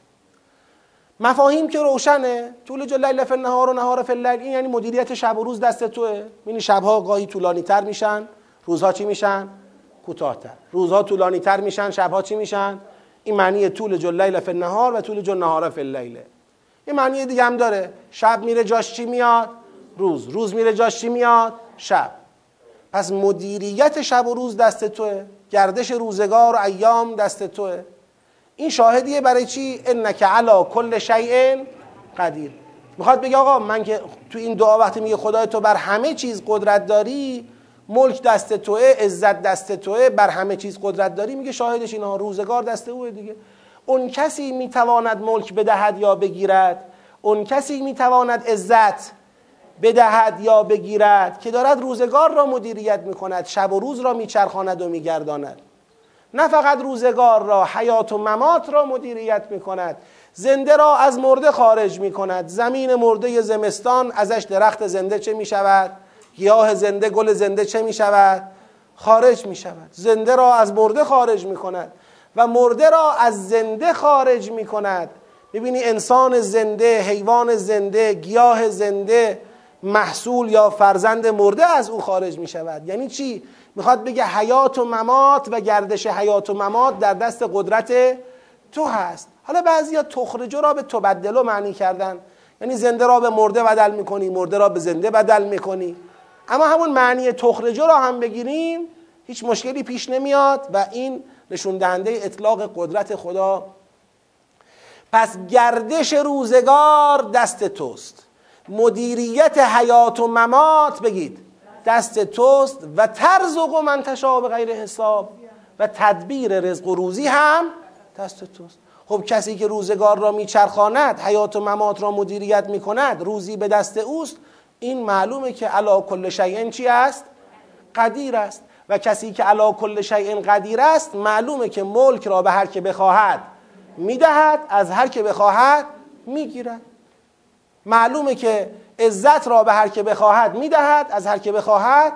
مفاهیم که روشنه. طول جو لیل فی النهار و نهار فی اللیل این یعنی مدیریت شب و روز دست توه. یعنی شبها گاهی طولانی تر میشن روزها چی میشن؟ کوتاهتر. روزها طولانی تر میشن شبها چی میشن؟ این معنی طول جو لیل فی النهار و طول جو نهار فی یه معنی دیگه هم داره. شب میره جاش چی میاد؟ روز. روز میره جاش چی میاد؟ شب. پس مدیریت شب و روز دست توه. گردش روزگار و ایام دست توه. این شاهدیه برای چی؟ انک علا کل شیء قدیر. می‌خواد بگه آقا من که تو این دعا وقتی میگه خدای تو بر همه چیز قدرت داری ملک دست توه عزت دست توه بر همه چیز قدرت داری میگه شاهدش اینها. روزگار دست اوه دیگه. اون کسی می‌تواند ملک بدهد یا بگیرد؟ اون کسی می‌تواند عزت بدهد یا بگیرد که دارد روزگار را مدیریت می‌کند شب و روز را میچرخاند و میگرداند. نه فقط روزگار را حیات و ممات را مدیریت می‌کند. زنده را از مرده خارج می‌کند. زمین مرده زمستان ازش درخت زنده چه می‌شود؟ گیاه زنده گل زنده چه می‌شود؟ خارج می‌شود. زنده را از مرده خارج می‌کند و مرده را از زنده خارج می‌کند. ببینی انسان زنده حیوان زنده گیاه زنده محصول یا فرزند مرده از او خارج می شود یعنی چی؟ می‌خواد بگه حیات و ممات و گردش حیات و ممات در دست قدرت تو هست. حالا بعضی ها تخرجو را به تبدلو معنی کردن. یعنی زنده را به مرده بدل می‌کنی مرده را به زنده بدل می‌کنی. اما همون معنی تخرجو را هم بگیریم هیچ مشکلی پیش نمیاد و این نشون دهنده اطلاق قدرت خدا. پس گردش روزگار دست توست. مدیریت حیات و ممات بگید. دست توست و ترزق و منتشا به غیر حساب و تدبیر رزق و روزی هم دست توست. خب کسی که روزگار را میچرخاند حیات و ممات را مدیریت می‌کند روزی به دست اوست این معلومه که علا کل شیء چی است؟ قدیر است. و کسی که علا کل شیء قدیر است معلومه که ملک را به هر که بخواهد می‌دهد از هر که بخواهد می‌گیرد. معلومه که عزت را به هر که بخواهد می‌دهد از هر که بخواهد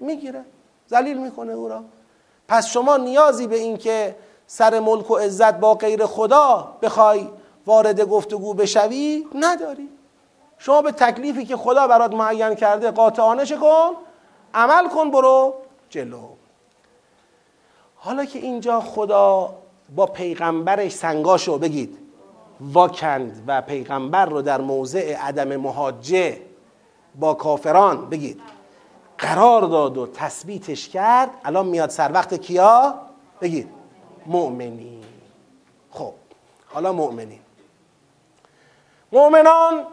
می‌گیرد. ذلیل می‌کنه او را. پس شما نیازی به این که سر ملک و عزت با غیر خدا بخوای وارد گفتگو بشوی نداری. شما به تکلیفی که خدا برات معین کرده قاطعانه کن عمل کن برو جلو. حالا که اینجا خدا با پیغمبرش سنگاشو بگید. واکند و پیغمبر رو در موضع عدم مهاجه با کافران بگید. قرار داد و تثبیتش کرد. الان میاد سر وقت کیا؟ بگید. مؤمنی خب حالا مؤمنین. مؤمنان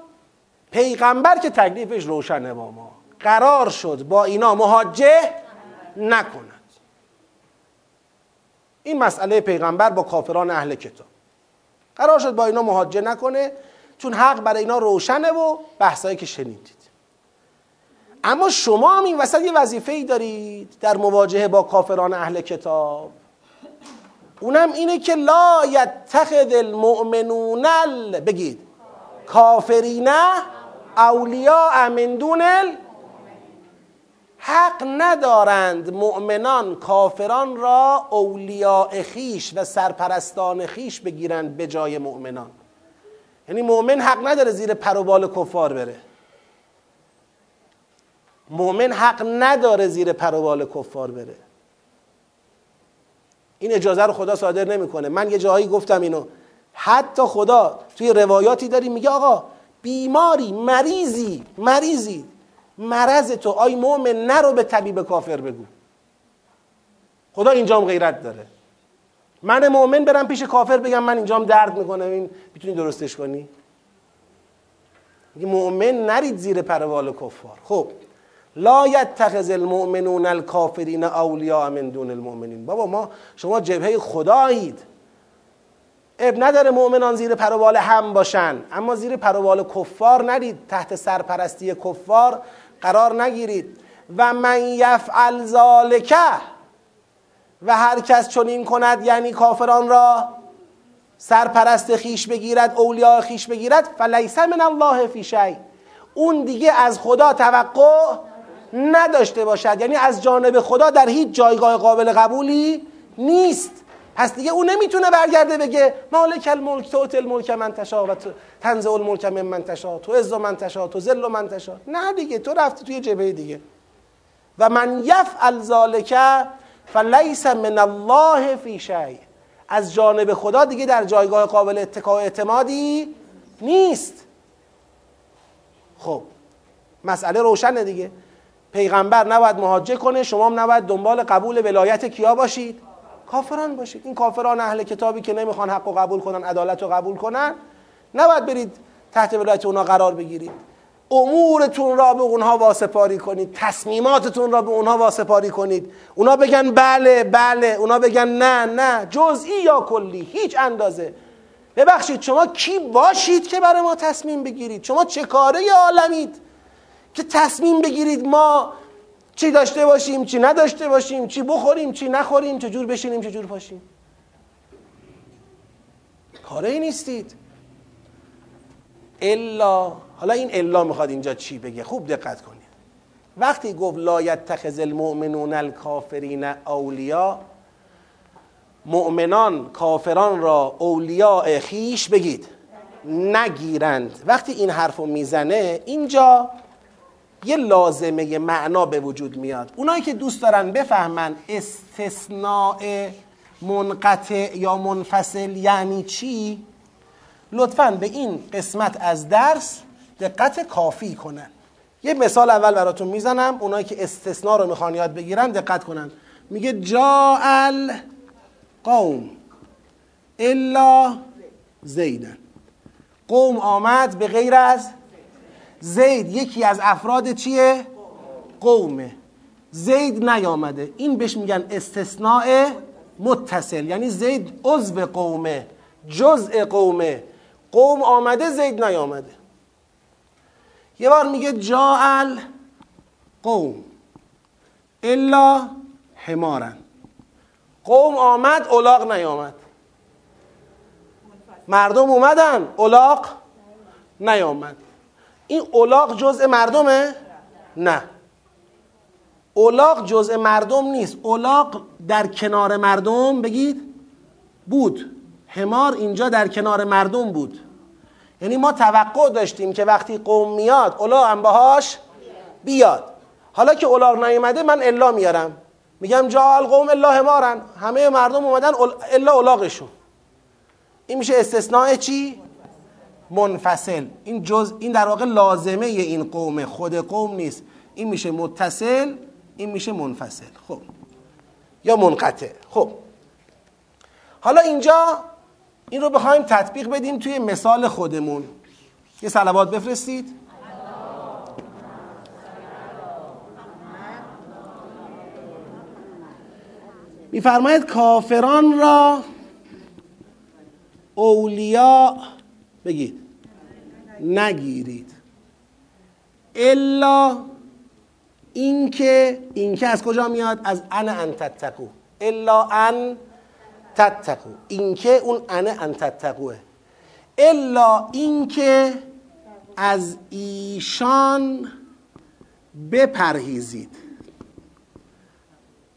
پیغمبر که تکلیفش روشنه با ما. قرار شد با اینا مهاجه نکند. این مسئله پیغمبر با کافران اهل کتاب. قرار شد با اینا مهاجه نکنه چون حق برای اینا روشنه و بحثایی که شنیدید. اما شما هم این وسط یه وظیفه ای دارید در مواجهه با کافران اهل کتاب. اونم اینه که لا یتخذ المؤمنون بگید. کافرین اولیاء من دون حق ندارند مؤمنان کافران را اولیاء خیش و سرپرستان خیش بگیرند به جای مؤمنان. یعنی مؤمن حق نداره زیر پروبال کفار بره. مؤمن حق نداره زیر پروبال کفار بره. این اجازه رو خدا صادر نمی‌کنه. من یه جایی گفتم اینو. حتی خدا توی روایاتی داری میگه آقا بیماری مریضی مریضی. مرض تو. آی مؤمن نرو به طبیب کافر بگو. خدا اینجام غیرت داره. من مؤمن برم پیش کافر بگم من اینجام درد می‌کنم این می‌تونی درستش کنی؟ مؤمن نرید زیر پروال کفار. خب. لا یتخذ المؤمنون الکافرین اولیاء من دون المؤمنین. بابا ما شما جبهه خدایید. اب نداره مؤمنان زیر پروال هم باشن. اما زیر پروال کفار نرید تحت سرپرستی کفار. قرار نگیرید. و من یفعل ذالکه و هر کس چنین کند یعنی کافران را سرپرست خیش بگیرد اولیاء خیش بگیرد فلیس من الله فی شیء اون دیگه از خدا توقع نداشته باشد. یعنی از جانب خدا در هیچ جایگاه قابل قبولی نیست. پس دیگه اون نمی‌تونه برگرده بگه مالک الملک تو الملک من تشا و تنزع الملک من من تشا تو عز من تشا تو ذل من تشا نه دیگه تو رفتی توی جبهه دیگه. و من یفعل ذالک فلیس من الله فی شیء از جانب خدا دیگه در جایگاه قابل اتکا اعتمادی نیست. خب مسئله روشنه دیگه. پیغمبر نباید مهاجه کنه شما هم نباید دنبال قبول ولایت کیا باشید. کافران باشید. این کافران اهل کتابی که نمی‌خوان حق و قبول کنن عدالت رو قبول کنن نباید برید تحت ولایت اونا قرار بگیرید. امورتون را به اونها واسپاری کنید. تصمیماتتون را به اونها واسپاری کنید. اونا بگن بله بله. اونا بگن نه نه. جزئی یا کلی. هیچ اندازه. ببخشید شما کی باشید که برای ما تصمیم بگیرید؟ شما چه کاره عالمید که تصمیم بگیرید ما چی داشته باشیم چی نداشته باشیم چی بخوریم چی نخوریم چه جور بشینیم چه جور پاشیم. کاره نیستید. الا حالا این الا می‌خواد اینجا چی بگه؟ خوب دقت کنید. وقتی گفت لا یتخذ المؤمنون الکافرین اولیا مؤمنان کافران را اولیاء خیش بگید. نگیرند. وقتی این حرفو می‌زنه اینجا یه لازمه معنا به وجود میاد. اونایی که دوست دارن بفهمن استثناء منقطع یا منفصل یعنی چی لطفا به این قسمت از درس دقت کافی کنن. یه مثال اول براتون می‌زنم. اونایی که استثناء رو می‌خوان یاد بگیرن دقت کنن. میگه جاء قوم الا زیدن. قوم آمد به غیر از زید یکی از افراد چیه؟ قومه. زید نیامده. این بهش میگن استثناء متصل. یعنی زید عضو قومه جزء قومه. قوم آمده زید نیامده. یه بار میگه جاعل قوم. الا حمارن. قوم آمد اولاغ نیامد. مردم اومدن اولاغ نیامد. این اولاغ جزء مردمه؟ نه. اولاغ جزء مردم نیست. اولاغ در کنار مردم بگید بود. حمار اینجا در کنار مردم بود. یعنی ما توقع داشتیم که وقتی قوم میاد اولاغ هم باهاش بیاد. حالا که اولاغ نیومده من الا میارم. میگم جا القوم الا حمارن. همه مردم اومدن الا اولاغشون. این میشه استثناء چی؟ منفصل. این جز این در واقع لازمه این قومه. خود قوم نیست. این میشه متصل این میشه منفصل. خب. یا منقطع. خب. حالا اینجا این رو بخوایم تطبیق بدیم توی مثال خودمون. یه سلوات بفرستید. میفرماید کافران را اولیا بگید نگیرید. الا اینکه اینکه از کجا میاد؟ از ان ان تتقو. الا ان تتقو. اینکه اون ان ان تتقوه. الا اینکه از ایشان بپرهیزید.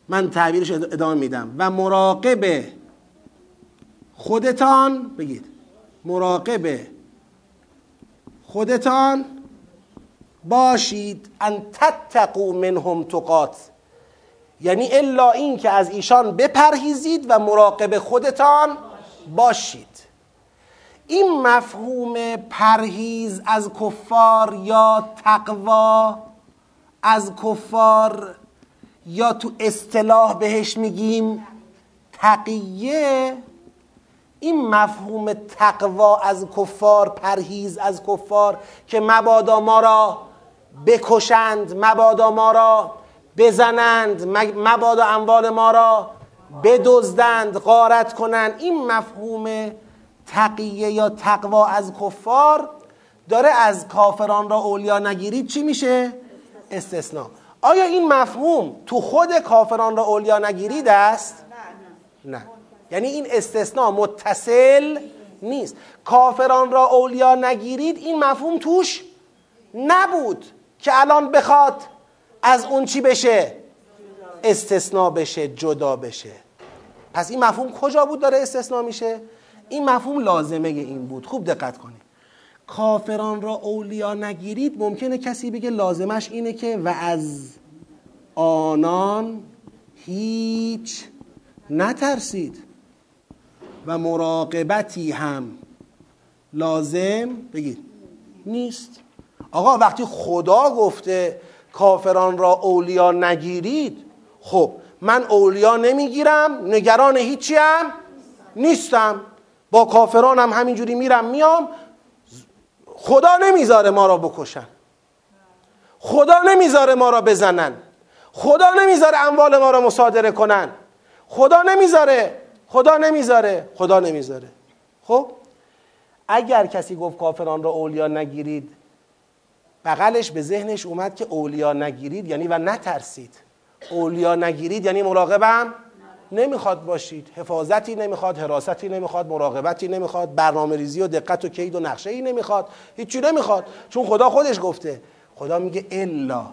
من تعبیرش ادامه میدم. و مراقب خودتان بگید. مراقب خودتان باشید ان تتقو منهم تقات. یعنی الا این که از ایشان بپرهیزید و مراقب خودتان باشید. این مفهوم پرهیز از کفار یا تقوا از کفار یا تو اصطلاح بهش میگیم تقیه این مفهوم تقوا از کفار پرهیز از کفار که مبادا ما را بکشند مبادا ما را بزنند مبادا اموال ما را بدزدند غارت کنند این مفهوم تقیه یا تقوا از کفار داره از کافران را اولیا نگیرید چی میشه؟ استثناء آیا این مفهوم تو خود کافران را اولیا نگیرید است؟ نه, نه. یعنی این استثناء متصل نیست. کافران را اولیا نگیرید این مفهوم توش نبود که الان بخواد از اون چی بشه؟ استثناء بشه جدا بشه. پس این مفهوم کجا بود داره استثناء میشه؟ این مفهوم لازمه این بود. خوب دقت کنید. کافران را اولیا نگیرید ممکنه کسی بگه لازمش اینه که و از آنان هیچ نترسید. و مراقبتی هم لازم. بگید. نیست. آقا وقتی خدا گفته کافران را اولیا نگیرید خب من اولیا نمی‌گیرم نگران هیچی هم نیستم. با کافرانم همینجوری میرم میام. خدا نمی‌ذاره ما را بکشن. خدا نمی‌ذاره ما را بزنن. خدا نمی‌ذاره اموال ما را مصادره کنن. خدا نمی‌ذاره خدا نمی‌ذاره. خدا نمی‌ذاره. خب؟ اگر کسی گفت کافران را اولیا نگیرید بغلش به ذهنش اومد که اولیا نگیرید یعنی و نترسید. اولیا نگیرید یعنی مراقبم نمی‌خواد باشید. حفاظتی نمی‌خواد حراستی نمی‌خواد مراقبتی نمی‌خواد برنامه ریزی و دقت و کید و نقشه ای نمی‌خواد. هیچی نمی‌خواد. چون خدا خودش گفته. خدا میگه الا.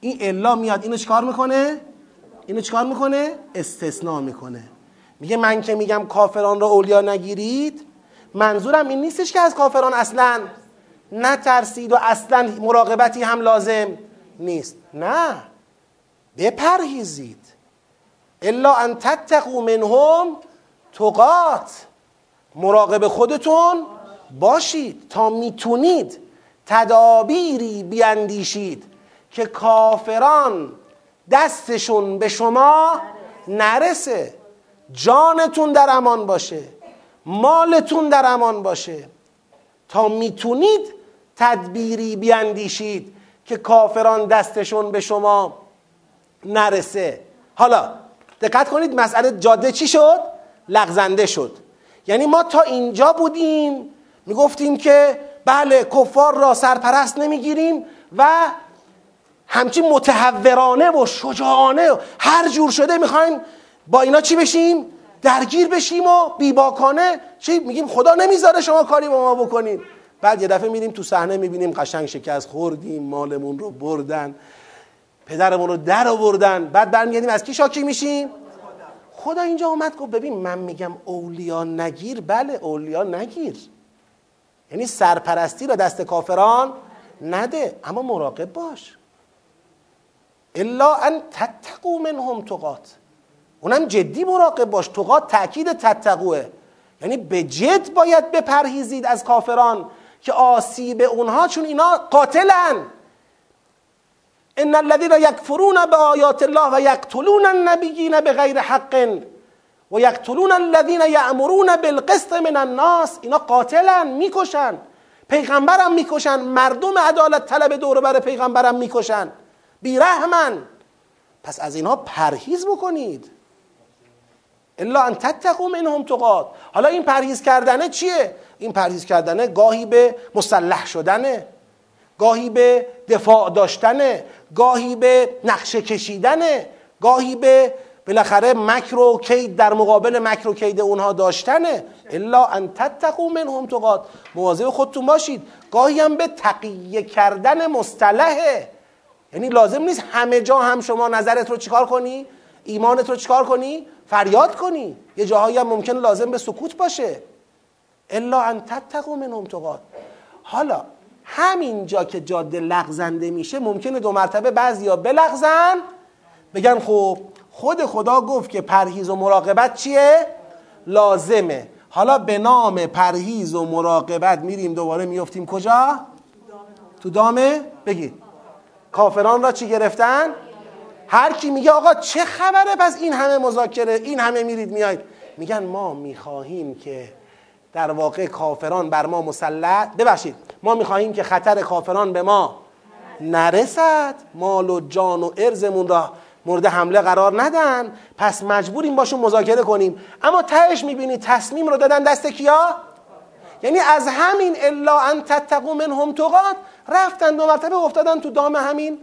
این الا میاد اینو چیکار می‌کنه؟ اینو چیکار می‌کنه؟ استثناء می‌کنه. میگه من که میگم کافران را اولیا نگیرید منظورم این نیستش که از کافران اصلا نترسید و اصلا مراقبتی هم لازم نیست. نه. بپرهیزید. الا ان تتقوا منهم تقات. مراقب خودتون باشید تا می‌تونید تدابیری بیاندیشید که کافران دستشون به شما نرسه. جانتون در امان باشه مالتون در امان باشه. تا می‌تونید تدبیری بیاندیشید که کافران دستشون به شما نرسه. حالا دقت کنید مسئله جاده چی شد؟ لغزنده شد. یعنی ما تا اینجا بودیم می‌گفتیم که بله کفار را سرپرست نمی‌گیریم و همچین متحورانه و شجاعانه و هر جور شده می‌خوایم با اینا چی بشیم؟ درگیر بشیم و بیباکانه چی میگیم؟ خدا نمی‌ذاره شما کاری با ما بکنیم بعد یه دفعه میریم تو صحنه می‌بینیم قشنگ شکست خوردیم مالمون رو بردن پدرمون رو در آوردن بعد برمیگردیم از کی شاکی میشیم؟ خدا اینجا اومد گفت ببین من میگم اولیا نگیر. بله اولیا نگیر. یعنی سرپرستی را دست کافران نده اما مراقب باش. الا ان تتقو منهم تقات اونم جدی مراقب باش. تقات تاکید تتقوه. یعنی به جد باید بپرهیزید از کافران که آسیب اونها چون اینا قاتلن. ان الذين يكفرون بآيات الله و یقتلون النبیین بغیر حق و یقتلون الذين یأمرون بالقسط من الناس اینا قاتلن می‌کشن. پیغمبرم می‌کشن مردم عدالت طلب دور بر پیغمبرم می‌کشن. بیرحمن. پس از اینها پرهیز بکنید. الا ان تتقوا منهم تقات. حالا این پرهیز کردنه چیه؟ این پرهیز کردنه گاهی به مسلح شدنه گاهی به دفاع داشتنه گاهی به نقشه کشیدنه گاهی به بالاخره مکر و کید در مقابل مکر و کید اونها داشتنه. الا ان تتقوا منهم تقات. مواظب خودتون باشید. گاهی هم به تقیه کردن مصطلحه. یعنی لازم نیست همه جا هم شما نظرت رو چیکار کنی؟ ایمانت رو چیکار کنی؟ فریاد کنی یه جاهایی هم ممکن لازم به سکوت باشه الا ان تتقوا منهم تقات حالا همینجا که جاده لغزنده میشه ممکنه دو مرتبه بعضیا بلغزن بگن خب خود خدا گفت که پرهیز و مراقبت چیه؟ لازمه حالا به نام پرهیز و مراقبت میریم دوباره میفتیم کجا؟ تو دامه؟ بگید کافران را چی گرفتن؟ هر کی میگه آقا چه خبره؟ پس این همه مذاکره این همه میرید میاید میگن ما می‌خواهیم که در واقع کافران بر ما مسلط ببخشید ما می‌خواهیم که خطر کافران به ما نرسد. مال و جان و ارزمون را مورد حمله قرار ندن. پس مجبوریم باشون مذاکره کنیم. اما تهش می‌بینی تصمیم رو دادن دست کیا؟ یعنی از همین الا ان تتقو منهم تقات. رفتن دو مرتبه افتادن تو دام همین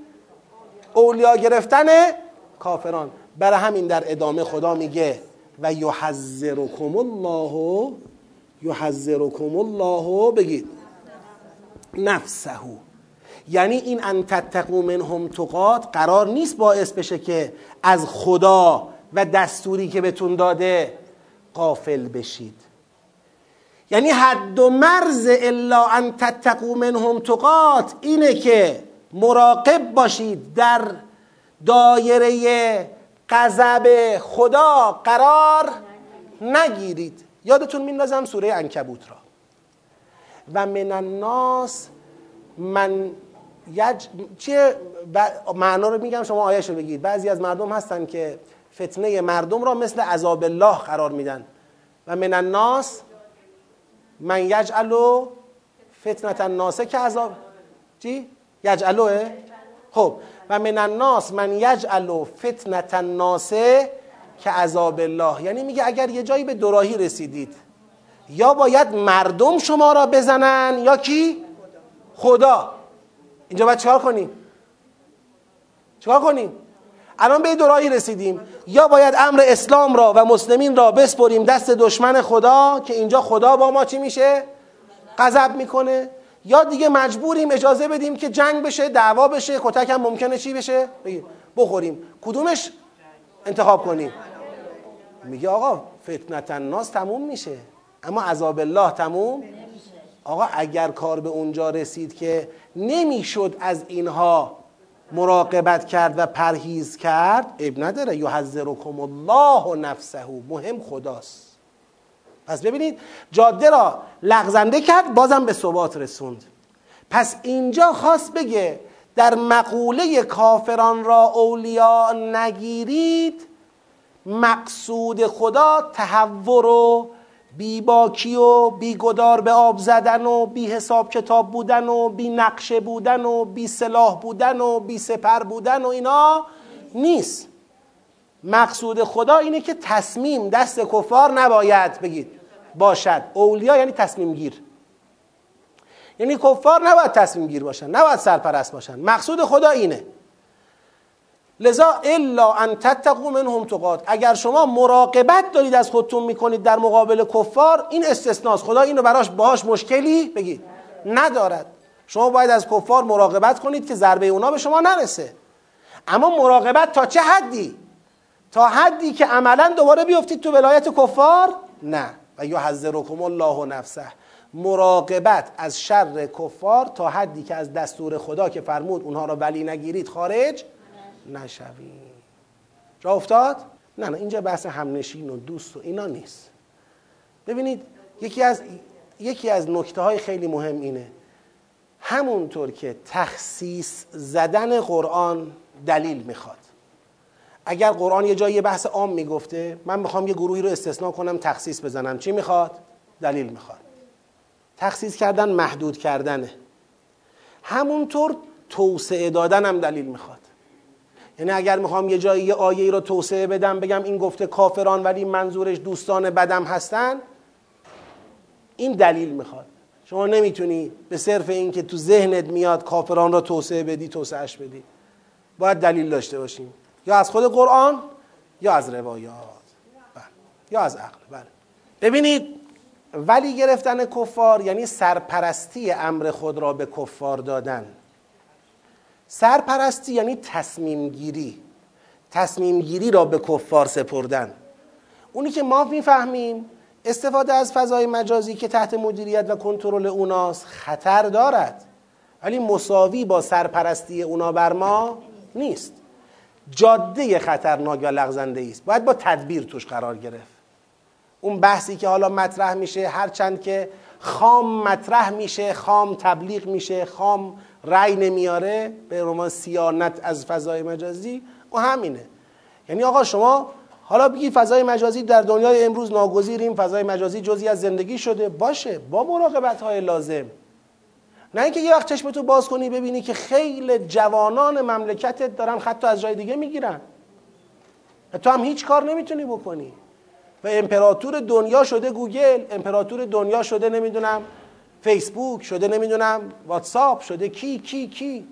اولیا گرفتن کافران. برای همین در ادامه خدا میگه و یحذرکم الله یحذرکم الله بگید. نفسه یعنی این ان تتقو منهم تقات قرار نیست باعث بشه که از خدا و دستوری که بهتون داده قافل بشید. یعنی حد و مرز الا ان تتقو منهم تقات اینه که مراقب باشید در دایره غضب خدا قرار نگیرید. یادتون میندازم سوره انکبوت را. و من الناس من یج... چیه؟ معنا رو میگم شما آیش رو بگید. بعضی از مردم هستن که فتنه مردم را مثل عذاب الله قرار میدن. و من الناس من یجعلو فتنت الناس که عذاب چی؟ یجعلوه؟ خب و من الناس من یجعلو فتنت الناس که عذاب الله یعنی میگه اگر یه جایی به دوراهی رسیدید یا باید مردم شما را بزنن یا کی؟ خدا اینجا باید چکار کنیم؟ چکار کنیم؟ الان به دوراهی رسیدیم یا باید امر اسلام را و مسلمین را بسپریم دست دشمن خدا که اینجا خدا با ما چی میشه؟ غضب می‌کنه یا دیگه مجبوریم اجازه بدیم که جنگ بشه دعوا بشه کتک هم ممکنه چی بشه؟ بخوریم. کدومش انتخاب کنیم؟ میگه آقا فتنت الناس تموم میشه. اما عذاب الله تموم آقا اگر کار به اونجا رسید که نمی‌شد از اینها مراقبت کرد و پرهیز کرد اب نداره. یحذرکم الله نفسه. مهم خداست. پس ببینید جاده را لغزنده کرد بازم به ثبات رسوند. پس اینجا خواست بگه در مقوله کافران را اولیا نگیرید مقصود خدا تحور و بیباکی و بیگدار به آب زدن و بی حساب کتاب بودن و بی نقشه بودن و بی سلاح بودن و بی سپر بودن و اینا نیست. مقصود خدا اینه که تصمیم دست کفار نباید بگید. باشد. اولیا یعنی تصمیم گیر یعنی کفار نباید تصمیم گیر باشن نباید سرپرست باشن. مقصود خدا اینه. لذا الا ان تتقوا منهم تقات. اگر شما مراقبت دارید از خودتون می‌کنید در مقابل کفار این استثناست. خدا اینو براش باهاش مشکلی بگید. ندارد. شما باید از کفار مراقبت کنید که ضربه اونا به شما نرسه. اما مراقبت تا چه حدی؟ تا حدی که عملا دوباره بیفتید تو ولایت کفار؟ نه. و یحذرکم الله نفسه. مراقبت از شر کفار تا حدی که از دستور خدا که فرمود اونها را ولی نگیرید خارج نشویم جا افتاد؟ نه نه اینجا بحث همنشین و دوست و اینا نیست. ببینید یکی از یکی از نکته های خیلی مهم اینه. همونطور که تخصیص زدن قرآن دلیل می‌خواد. اگر قرآن یه جایی بحث عام می‌گفته من می‌خوام یه گروهی رو استثناء کنم تخصیص بزنم. چی می‌خواد؟ دلیل می‌خواد. تخصیص کردن محدود کردنه. همونطور توسعه دادن هم دلیل می‌خواد. یعنی اگر می‌خوام یه جایی یه آیه رو توسعه بدم بگم این گفته کافران ولی منظورش دوستان بدم هستن این دلیل می‌خواد. شما نمی‌تونی به صرف این که تو ذهنت میاد کافران را توسعه بدی توسعهش بدی. باید دلیل داشته باشیم. یا از خود قرآن یا از روایات. بله. یا از عقل. بله. ببینید ولی گرفتن کفار یعنی سرپرستی امر خود را به کفار دادن. سرپرستی یعنی تصمیم گیری تصمیم گیری را به کفار سپردن. اونی که ما می‌فهمیم استفاده از فضای مجازی که تحت مدیریت و کنترل اوناست خطر دارد. ولی مساوی با سرپرستی اونا بر ما نیست. جاده خطرناک و لغزنده است. باید با تدبیر توش قرار گرفت. اون بحثی که حالا مطرح میشه هرچند که خام مطرح میشه خام تبلیغ میشه خام رأی نمیاره به رومان سیانت از فضای مجازی و همینه. یعنی آقا شما حالا بگی فضای مجازی در دنیای امروز ناگزیریم فضای مجازی جزی از زندگی شده. باشه با مراقبت های لازم. نه اینکه یه وقت چشمتو باز کنی ببینی که خیلی جوانان مملکتت دارن خطا از جای دیگه می‌گیرن. تو هم هیچ کار نمی‌تونی بکنی. و امپراتور دنیا شده گوگل امپراتور دنیا شده نمی‌دونم فیسبوک شده نمی‌دونم واتساپ شده کی کی کی.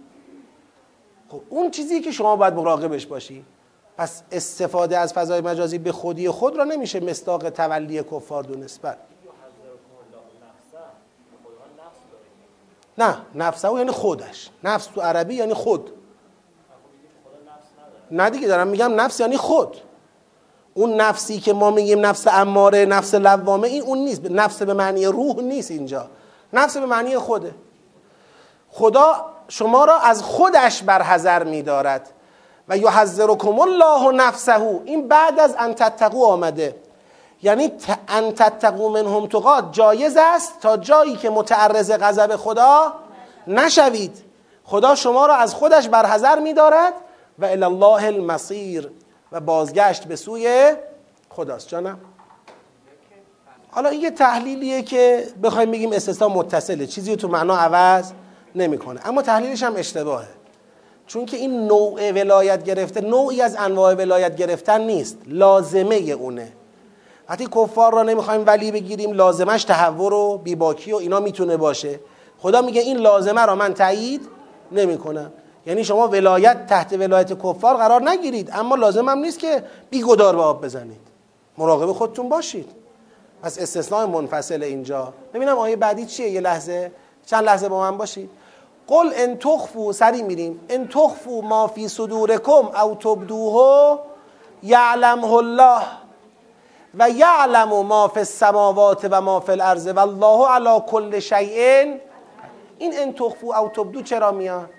خب اون چیزی که شما باید مراقبش باشی. پس استفاده از فضای مجازی به خودی خود را نمیشه مستاق تولی کفار دونست. نه نفسه یعنی خودش. نفس تو عربی یعنی خود. نه دیگه دارم میگم نفس یعنی خود. اون نفسی که ما میگیم نفس اماره نفس لوامه این اون نیست. نفس به معنی روح نیست اینجا. نفس به معنی خوده. خدا شما را از خودش برحذر میدارد. و یحذرکم الله نفسه. این بعد از ان تتقو آمده. یعنی ان تتقوا منهم تقات جایز است تا جایی که متعرض غضب خدا نشوید. خدا شما را از خودش برحذر میدارد و الی الله المصیر و بازگشت به سوی خداست. جانم. حالا این یه تحلیلیه که بخوایم بگیم استثنا متصله. چیزی تو معنا عوض نمی‌کنه. اما تحلیلش هم اشتباهه. چون که این نوع ولایت گرفته نوعی از انواع ولایت گرفتن نیست. لازمه اونه. وقتی کفار را نمی‌خوایم ولی بگیریم. لازمش تحور و بیباکی و اینا می‌تونه باشه. خدا میگه این لازمه را من تایید نمی‌کنم. یعنی شما ولایت تحت ولایت کفار قرار نگیرید. اما لازم هم نیست که بیگدار به آب بزنید. مراقب خودتون باشید. پس استثناء منفصل اینجا. ببینم آیه بعدی چیه؟ یه لحظه. چند لحظه با من باشید. قل ان تخفو سری میریم. ان تخفو ما فی صدورکم او تبدوه یعلمه الله. و یعلم ما فی السماوات و ما فی الارض والله علی کل شیء. این ان تخفو او تبدو چرا میاد؟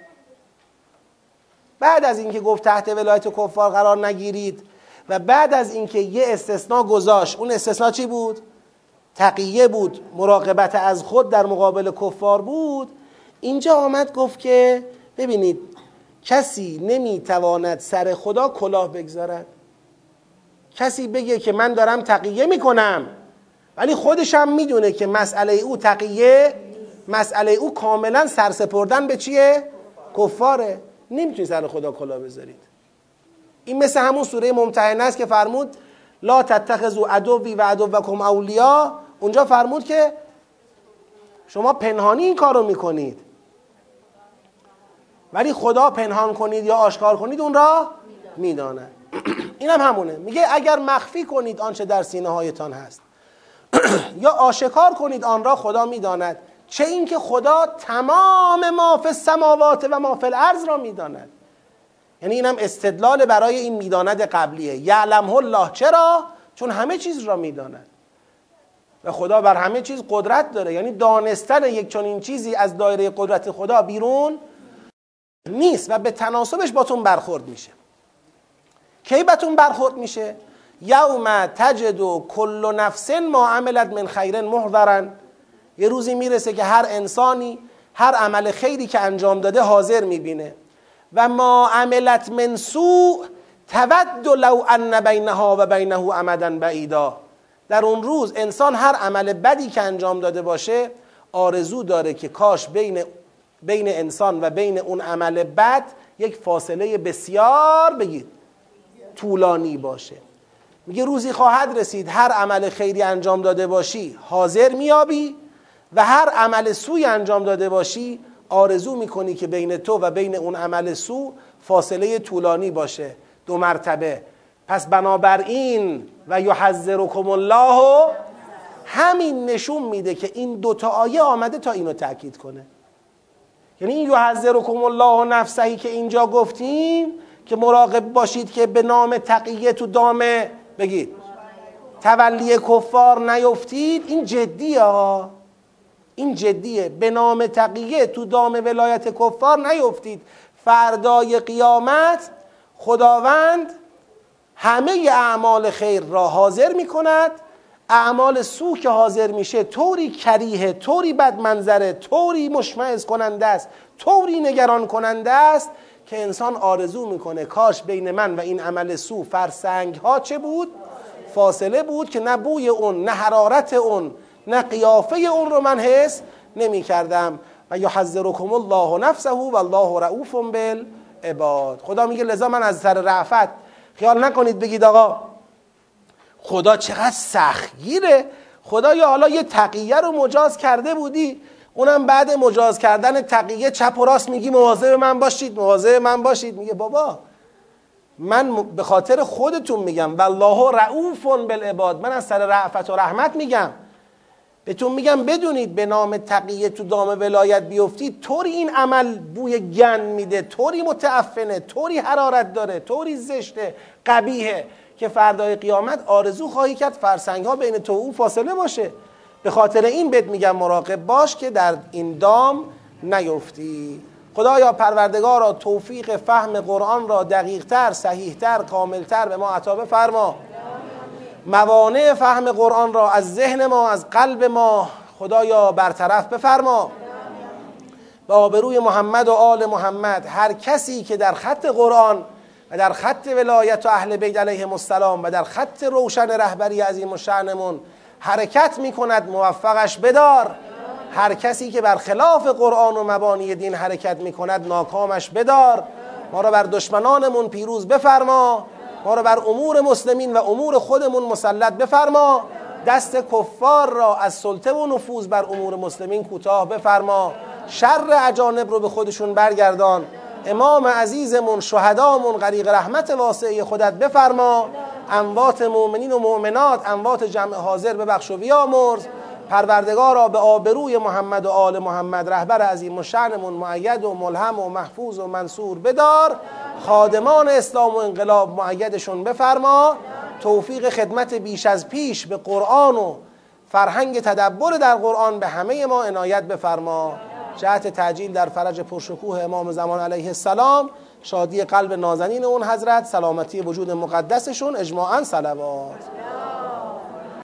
بعد از اینکه گفت تحت ولایت کفار قرار نگیرید و بعد از اینکه یه استثناء گذاشت اون استثناء چی بود؟ تقیه بود مراقبت از خود در مقابل کفار بود. اینجا آمد گفت که ببینید کسی نمی‌تواند سر خدا کلاه بگذارد. کسی بگه که من دارم تقیه می‌کنم ولی خودشم می‌دونه که مسئله او تقیه مسئله او کاملا سرسپردن به چیه؟ کفاره. نمی‌تونی سر خدا کلاه بذارید. این مثل همون سوره ممتحنه است که فرمود لا تتخذوا عدوی و عدوکم اولیا اونجا فرمود که شما پنهانی این کار رو می‌کنید. ولی خدا پنهان کنید یا آشکار کنید اون را می‌داند. این هم همونه. میگه اگر مخفی کنید آنچه در سینه هایتان هست. یا آشکار کنید آن را خدا می‌داند. چه اینکه خدا تمام ما فی السماوات و ما فی الارض را می‌داند. یعنی اینم استدلال برای این می‌داند قبلیه. یعلمه الله چرا؟ چون همه چیز را می‌داند. و خدا بر همه چیز قدرت داره. یعنی دانستن یک چنین چیزی از دایره قدرت خدا بیرون نیست و به تناسبش باتون برخورد میشه. کی باتون برخورد میشه؟ یوم تجد کل نفس ما عملت من خیر محضرن. یه روزی می‌رسه که هر انسانی هر عمل خیری که انجام داده حاضر می‌بینه. و ما عملت من سوء تود لو ان بینها و بینه امدا بعیدا. در اون روز انسان هر عمل بدی که انجام داده باشه آرزو داره که کاش بین بین انسان و بین اون عمل بد یک فاصله بسیار بگید طولانی باشه. میگه روزی خواهد رسید هر عمل خیری انجام داده باشی حاضر میابی و هر عمل سوی انجام داده باشی آرزو می‌کنی که بین تو و بین اون عمل سو فاصله طولانی باشه. دو مرتبه. پس بنابراین و یحذرکم الله همین نشون میده که این دوتا آیه آمده تا اینو تاکید کنه. یعنی این یحذرکم الله نفسهی که اینجا گفتیم که مراقب باشید که به نام تقیه تو دامه بگید. تولی کفار نیفتید. این جدیه این جدیه. به نام تقیه تو دام ولایت کفار نیفتید. فردای قیامت خداوند همه اعمال خیر را حاضر می کند اعمال سو که حاضر میشه طوری کریه طوری بد منظره طوری مشمعز کننده است طوری نگران کننده است که انسان آرزو می‌کنه کاش بین من و این عمل سو فرسنگ ها چه بود؟ فاصله بود که نه بوی اون نه حرارت اون نه قیافه اون رو من حس نمی کردم و یحذرکم الله نفسه و الله رعوف بالعباد. خدا میگه لذا من از سر رعفت خیال نکنید بگید آقا خدا چقدر سختگیره. خدا یا حالا یه تقیه رو مجاز کرده بودی. اونم بعد مجاز کردن تقیه چپ و راست میگی مواظب من باشید مواظب من باشید. میگه بابا من به خاطر خودتون میگم. والله رعوف بالعباد. من از سر رعفت و رحمت میگم. بهتون میگم بدونید به نام تقیه تو دام ولایت بیفتید طوری این عمل بوی گن میده طوری متعفنه طوری حرارت داره طوری زشته قبیهه که فردای قیامت آرزو خواهی کرد فرسنگ ها بین تو او فاصله باشه. به خاطر این بهت میگم مراقب باش که در این دام نیفتی. خدایا پروردگارا توفیق فهم قرآن را دقیقتر، صحیحتر، کاملتر به ما عطا بفرما. موانع فهم قرآن را از ذهن ما از قلب ما خدایا برطرف بفرما. به آبروی محمد و آل محمد هر کسی که در خط قرآن و در خط ولایت و اهل بیت علیهم السلام و در خط روشن رهبری عظیم و شعنمون حرکت می کند موفقش بدار. هر کسی که بر خلاف قرآن و مبانی دین حرکت می کند ناکامش بدار. ما را بر دشمنانمون پیروز بفرما. ما را بر امور مسلمین و امور خودمون مسلط بفرما. دست کفار را از سلطه و نفوذ بر امور مسلمین کوتاه بفرما. شر اجانب رو به خودشون برگردان. امام عزیزمون شهدامون غریق رحمت واسعه خودت بفرما. اموات مؤمنین و مؤمنات اموات جمع حاضر ببخش و بیامرز. پروردگارا به آبروی محمد و آل محمد رهبر عظیم و شعنمون معید و ملهم و محفوظ و منصور بدار. خادمان اسلام و انقلاب معیدشون بفرما. توفیق خدمت بیش از پیش به قرآن و فرهنگ تدبر در قرآن به همه ما عنایت بفرما. جهت تعجیل در فرج پرشکوه امام زمان علیه السلام شادی قلب نازنین اون حضرت سلامتی وجود مقدسشون اجماعا صلوات.